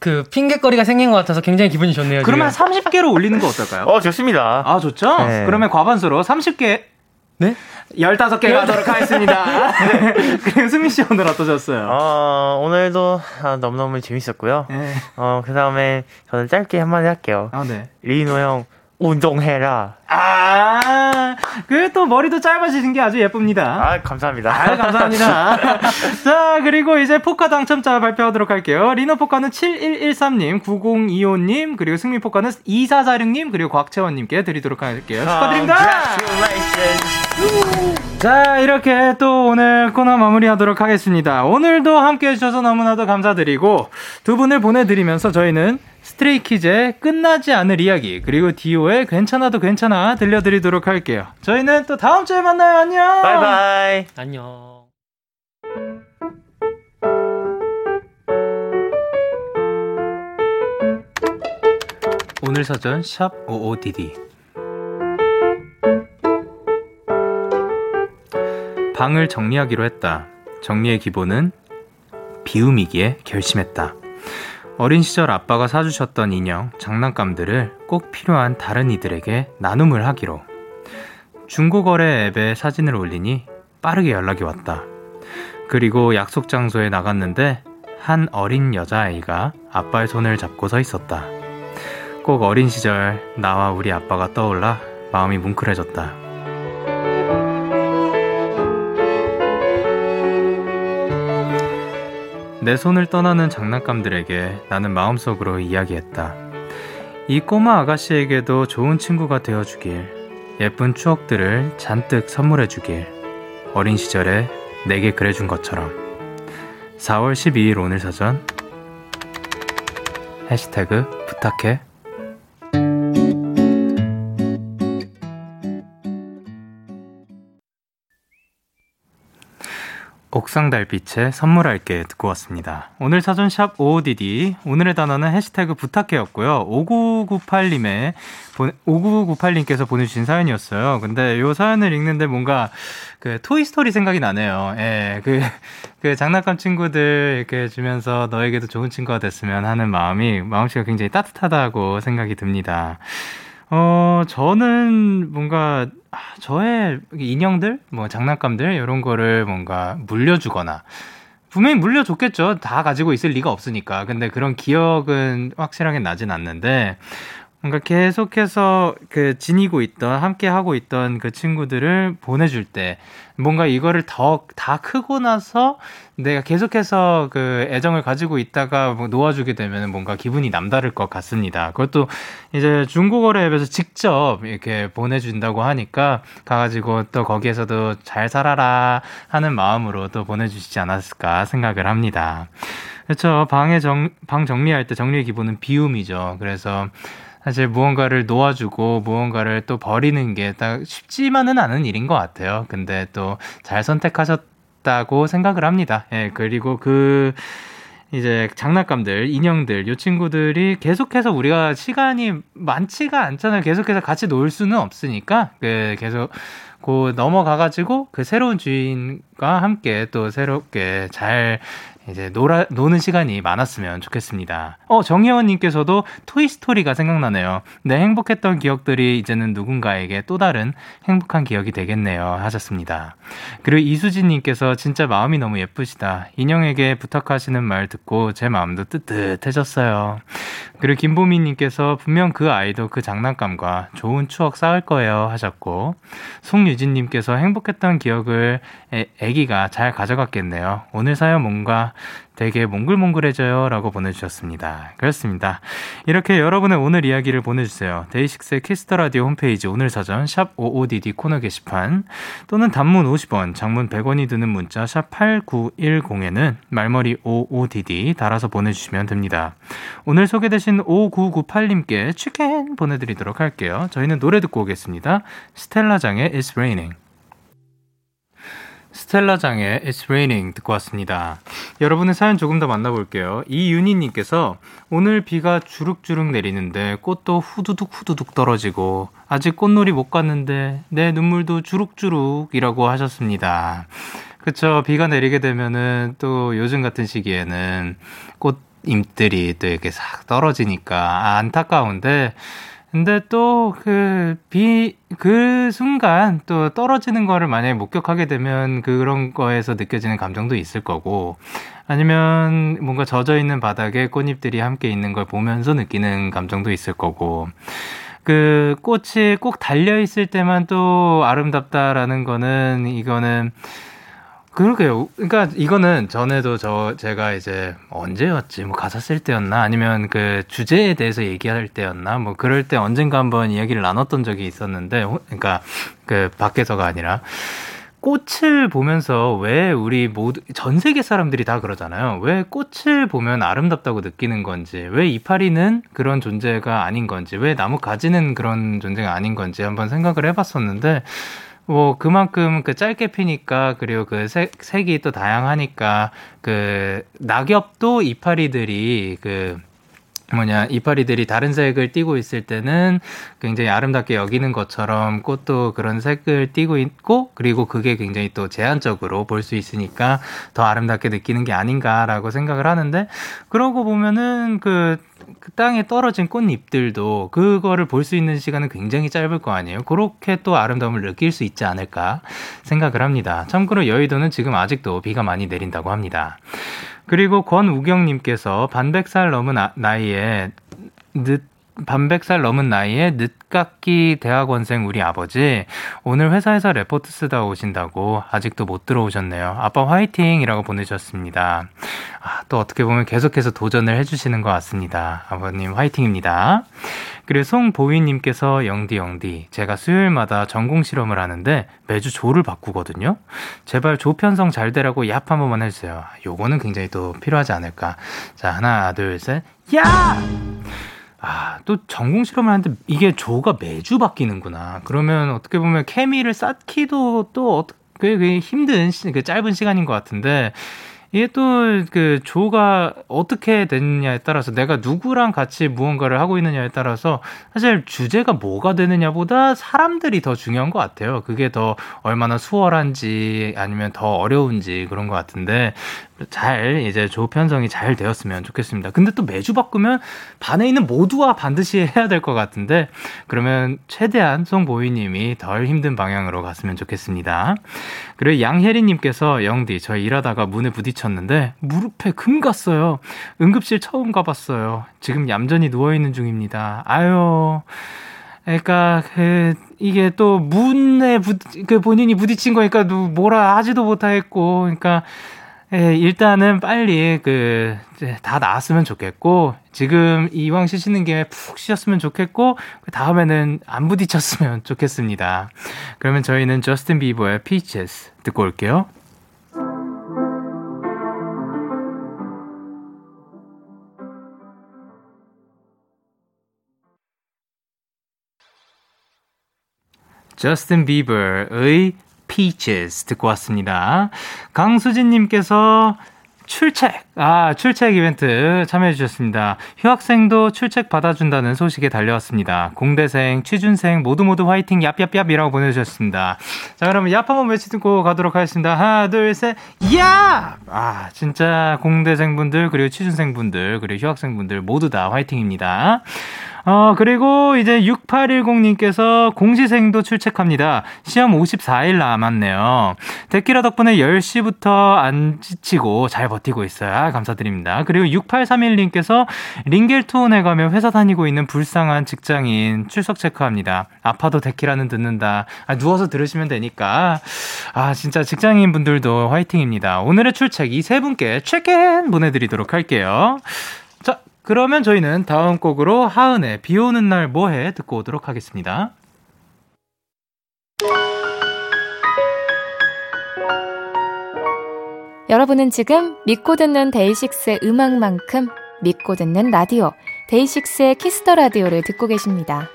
그 핑계거리가 생긴 것 같아서 굉장히 기분이 좋네요. 그러면 지금. 30개로 올리는 거 어떨까요? 어, 좋습니다. 아 좋죠. 네. 그러면 과반수로 30개. 네? 15개 가도록 하겠습니다. 그리고 수민 씨 오늘 어떠셨어요? 어, 오늘도 아, 너무너무 재밌었고요. 네. 어, 그 다음에 저는 짧게 한마디 할게요. 아, 네. 리노 형, 운동해라. 아, 그 또 머리도 짧아지신 게 아주 예쁩니다. 아, 감사합니다. 아유, 감사합니다. 자, 그리고 이제 포카 당첨자 발표하도록 할게요. 리노 포카는 7113님, 9025님, 그리고 승민 포카는 2446님, 그리고 곽채원님께 드리도록 할게요. 축하드립니다! 자, 이렇게 또 오늘 코너 마무리하도록 하겠습니다. 오늘도 함께 해주셔서 너무나도 감사드리고, 두 분을 보내드리면서 저희는 스트레이키즈의 끝나지 않을 이야기, 그리고 디오의 괜찮아도 괜찮아 들려드리도록 할게요. 저희는 또 다음 주에 만나요. 안녕! 바이바이. 안녕. 오늘 사전 샵 55DD 방을 정리하기로 했다. 정리의 기본은 비움이기에 결심했다. 어린 시절 아빠가 사주셨던 인형, 장난감들을 꼭 필요한 다른 이들에게 나눔을 하기로. 중고거래 앱에 사진을 올리니 빠르게 연락이 왔다. 그리고 약속 장소에 나갔는데 한 어린 여자아이가 아빠의 손을 잡고 서 있었다. 꼭 어린 시절 나와 우리 아빠가 떠올라 마음이 뭉클해졌다. 내 손을 떠나는 장난감들에게 나는 마음속으로 이야기했다. 이 꼬마 아가씨에게도 좋은 친구가 되어주길, 예쁜 추억들을 잔뜩 선물해주길, 어린 시절에 내게 그래준 것처럼. 4월 12일 오늘 사전 해시태그 부탁해 옥상 달빛에 선물할게 듣고 왔습니다. 오늘 사전 샵 OODD 오늘의 단어는 해시태그 부탁해였고요. 5998님의 5998님께서 보내주신 사연이었어요. 근데 요 사연을 읽는데 뭔가 그 토이스토리 생각이 나네요. 예, 그, 그 장난감 친구들 이렇게 주면서 너에게도 좋은 친구가 됐으면 하는 마음이, 마음씨가 굉장히 따뜻하다고 생각이 듭니다. 어, 저는 뭔가, 아, 저의 인형들, 뭐 장난감들, 이런 거를 뭔가 물려주거나, 분명히 물려줬겠죠. 다 가지고 있을 리가 없으니까. 근데 그런 기억은 확실하게 나진 않는데, 뭔가 계속해서 그 지니고 있던 함께 하고 있던 그 친구들을 보내줄 때 뭔가 이거를 더 다 크고 나서 내가 계속해서 그 애정을 가지고 있다가 뭐 놓아주게 되면 뭔가 기분이 남다를 것 같습니다. 그것도 이제 중고거래 앱에서 직접 이렇게 보내준다고 하니까 가가지고 또 거기에서도 잘 살아라 하는 마음으로 또 보내주시지 않았을까 생각을 합니다. 그렇죠. 방에 정, 방 정리할 때 정리의 기본은 비움이죠. 그래서 사실 무언가를 놓아주고 무언가를 또 버리는 게 딱 쉽지만은 않은 일인 것 같아요. 근데 또 잘 선택하셨다고 생각을 합니다. 예, 그리고 그, 이제 장난감들, 인형들, 요 친구들이 계속해서 우리가 시간이 많지가 않잖아요. 계속해서 같이 놀 수는 없으니까, 그, 계속, 고 넘어가가지고 그 새로운 주인과 함께 또 새롭게 잘 이제 놀아, 노는 시간이 많았으면 좋겠습니다. 어, 정혜원님께서도 토이스토리가 생각나네요. 내 행복했던 기억들이 이제는 누군가에게 또 다른 행복한 기억이 되겠네요. 하셨습니다. 그리고 이수진님께서 진짜 마음이 너무 예쁘시다. 인형에게 부탁하시는 말 듣고 제 마음도 뜨뜻해졌어요. 그리고 김보미님께서 분명 그 아이도 그 장난감과 좋은 추억 쌓을 거예요. 하셨고, 송유진님께서 행복했던 기억을 애, 애기가 잘 가져갔겠네요. 오늘 사연 뭔가 되게 몽글몽글해져요. 라고 보내주셨습니다. 그렇습니다. 이렇게 여러분의 오늘 이야기를 보내주세요. 데이식스의 Kiss the Radio 홈페이지 오늘 사연 샵 55DD 코너 게시판 또는 단문 50원, 장문 100원이 드는 문자 샵 8910에는 말머리 55DD 달아서 보내주시면 됩니다. 오늘 소개되신 5998님께 치킨 보내드리도록 할게요. 저희는 노래 듣고 오겠습니다. 스텔라장의 It's Raining. 스텔라장의 It's Raining 듣고 왔습니다. 여러분의 사연 조금 더 만나볼게요. 이윤희님께서 오늘 비가 주룩주룩 내리는데 꽃도 후두둑 후두둑 떨어지고 아직 꽃놀이 못 갔는데 내 눈물도 주룩주룩이라고 하셨습니다. 그쵸. 비가 내리게 되면은 또 요즘 같은 시기에는 꽃잎들이 또 이렇게 싹 떨어지니까 안타까운데 근데 또 그 비, 그 순간 또 떨어지는 거를 만약에 목격하게 되면 그런 거에서 느껴지는 감정도 있을 거고 아니면 뭔가 젖어 있는 바닥에 꽃잎들이 함께 있는 걸 보면서 느끼는 감정도 있을 거고 그 꽃이 꼭 달려 있을 때만 또 아름답다라는 거는 이거는 그러게요. 그러니까 이거는 전에도 저 제가 이제 언제였지? 뭐 가사 쓸 때였나? 아니면 그 주제에 대해서 얘기할 때였나? 뭐 그럴 때 언젠가 한번 이야기를 나눴던 적이 있었는데 그러니까 그 밖에서가 아니라 꽃을 보면서 왜 우리 모두 전 세계 사람들이 다 그러잖아요. 왜 꽃을 보면 아름답다고 느끼는 건지, 왜 이파리는 그런 존재가 아닌 건지, 왜 나무 가지는 그런 존재가 아닌 건지 한번 생각을 해봤었는데 뭐 그만큼 그 짧게 피니까 그리고 그 색, 색이 또 다양하니까 그 낙엽도 이파리들이 그 뭐냐 이파리들이 다른 색을 띠고 있을 때는 굉장히 아름답게 여기는 것처럼 꽃도 그런 색을 띠고 있고 그리고 그게 굉장히 또 제한적으로 볼 수 있으니까 더 아름답게 느끼는 게 아닌가라고 생각을 하는데 그러고 보면은 그 그 땅에 떨어진 꽃잎들도 그거를 볼 수 있는 시간은 굉장히 짧을 거 아니에요. 그렇게 또 아름다움을 느낄 수 있지 않을까 생각을 합니다. 참고로 여의도는 지금 아직도 비가 많이 내린다고 합니다. 그리고 권우경님께서 반백살 넘은 아, 나이에 늦 반백살 넘은 나이에 늦깎이 대학원생 우리 아버지 오늘 회사에서 레포트 쓰다 오신다고 아직도 못 들어오셨네요. 아빠 화이팅이라고 보내주셨습니다. 아, 또 어떻게 보면 계속해서 도전을 해주시는 것 같습니다. 아버님 화이팅입니다. 그리고 송보위님께서 영디 영디 제가 수요일마다 전공 실험을 하는데 매주 조를 바꾸거든요. 제발 조 편성 잘 되라고 얍 한 번만 해주세요. 요거는 굉장히 또 필요하지 않을까. 자 하나 둘 셋. 야! 아, 또 전공 실험을 하는데 이게 조가 매주 바뀌는구나. 그러면 어떻게 보면 케미를 쌓기도 또 꽤, 꽤 힘든 시, 그 짧은 시간인 것 같은데 이게 또 그 조가 어떻게 됐느냐에 따라서 내가 누구랑 같이 무언가를 하고 있느냐에 따라서 사실 주제가 뭐가 되느냐보다 사람들이 더 중요한 것 같아요. 그게 더 얼마나 수월한지 아니면 더 어려운지 그런 것 같은데 잘 이제 조 편성이 잘 되었으면 좋겠습니다. 근데 또 매주 바꾸면 반에 있는 모두와 반드시 해야 될 것 같은데 그러면 최대한 송보이님이 덜 힘든 방향으로 갔으면 좋겠습니다. 그리고 양혜리님께서 영디 저 일하다가 문에 부딪혔는데 무릎에 금 갔어요. 응급실 처음 가봤어요. 지금 얌전히 누워 있는 중입니다. 아유. 그러니까 그 이게 또 문에 부, 그 본인이 부딪힌 거니까 누 뭐라 하지도 못하겠고 그러니까 예, 일단은 빨리 그 다 나았으면 좋겠고 지금 이왕 쉬시는 김에 푹 쉬셨으면 좋겠고 그 다음에는 안 부딪혔으면 좋겠습니다. 그러면 저희는 저스틴 비버의 Peaches 듣고 올게요. 저스틴 비버의 Peaches 듣고 왔습니다. 강수진님께서 출첵, 아, 출첵 이벤트 참여해주셨습니다. 휴학생도 출첵 받아준다는 소식에 달려왔습니다. 공대생, 취준생 모두 모두 화이팅, 얍얍얍이라고 보내주셨습니다. 자, 그러면 얍 한번 외치고 가도록 하겠습니다. 하나, 둘, 셋, 야! 아, 진짜 공대생분들, 그리고 취준생분들, 그리고 휴학생분들 모두 다 화이팅입니다. 어, 그리고 이제 6810님께서 공시생도 출첵합니다. 시험 54일 남았네요. 데키라 덕분에 10시부터 안 지치고 잘 버티고 있어요. 아, 감사드립니다. 그리고 6831님께서 링겔투혼에 가면 회사 다니고 있는 불쌍한 직장인 출석 체크합니다. 아파도 데키라는 듣는다. 아, 누워서 들으시면 되니까. 아, 진짜 직장인 분들도 화이팅입니다. 오늘의 출첵 이 세 분께 체크인 보내드리도록 할게요. 자, 그러면 저희는 다음 곡으로 하은의 비 오는 날 뭐해 듣고 오도록 하겠습니다. 여러분은 지금 믿고 듣는 데이식스의 음악만큼 믿고 듣는 라디오 데이식스의 Kiss the Radio를 듣고 계십니다.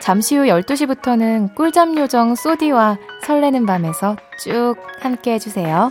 잠시 후 12시부터는 꿀잠 요정 소디와 설레는 밤에서 쭉 함께 해주세요.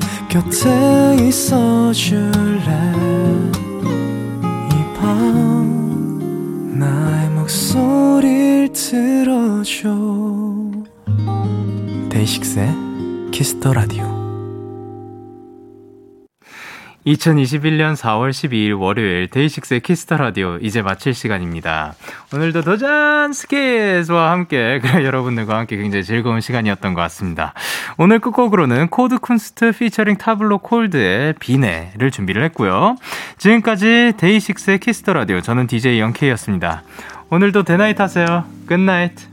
곁에 있어 줄래? 이 밤 나의 목소리를 들어줘. 데이식스의 Kiss the Radio 2021년 4월 12일 월요일 데이식스의 Kiss the Radio 이제 마칠 시간입니다. 오늘도 도전 스케즈와 함께 그래 여러분들과 함께 굉장히 즐거운 시간이었던 것 같습니다. 오늘 끝곡으로는 코드 쿤스트 피처링 타블로 콜드의 비네를 준비를 했고요. 지금까지 데이식스의 Kiss the Radio 저는 DJ 영케이였습니다. 오늘도 데나잇 하세요. Good night.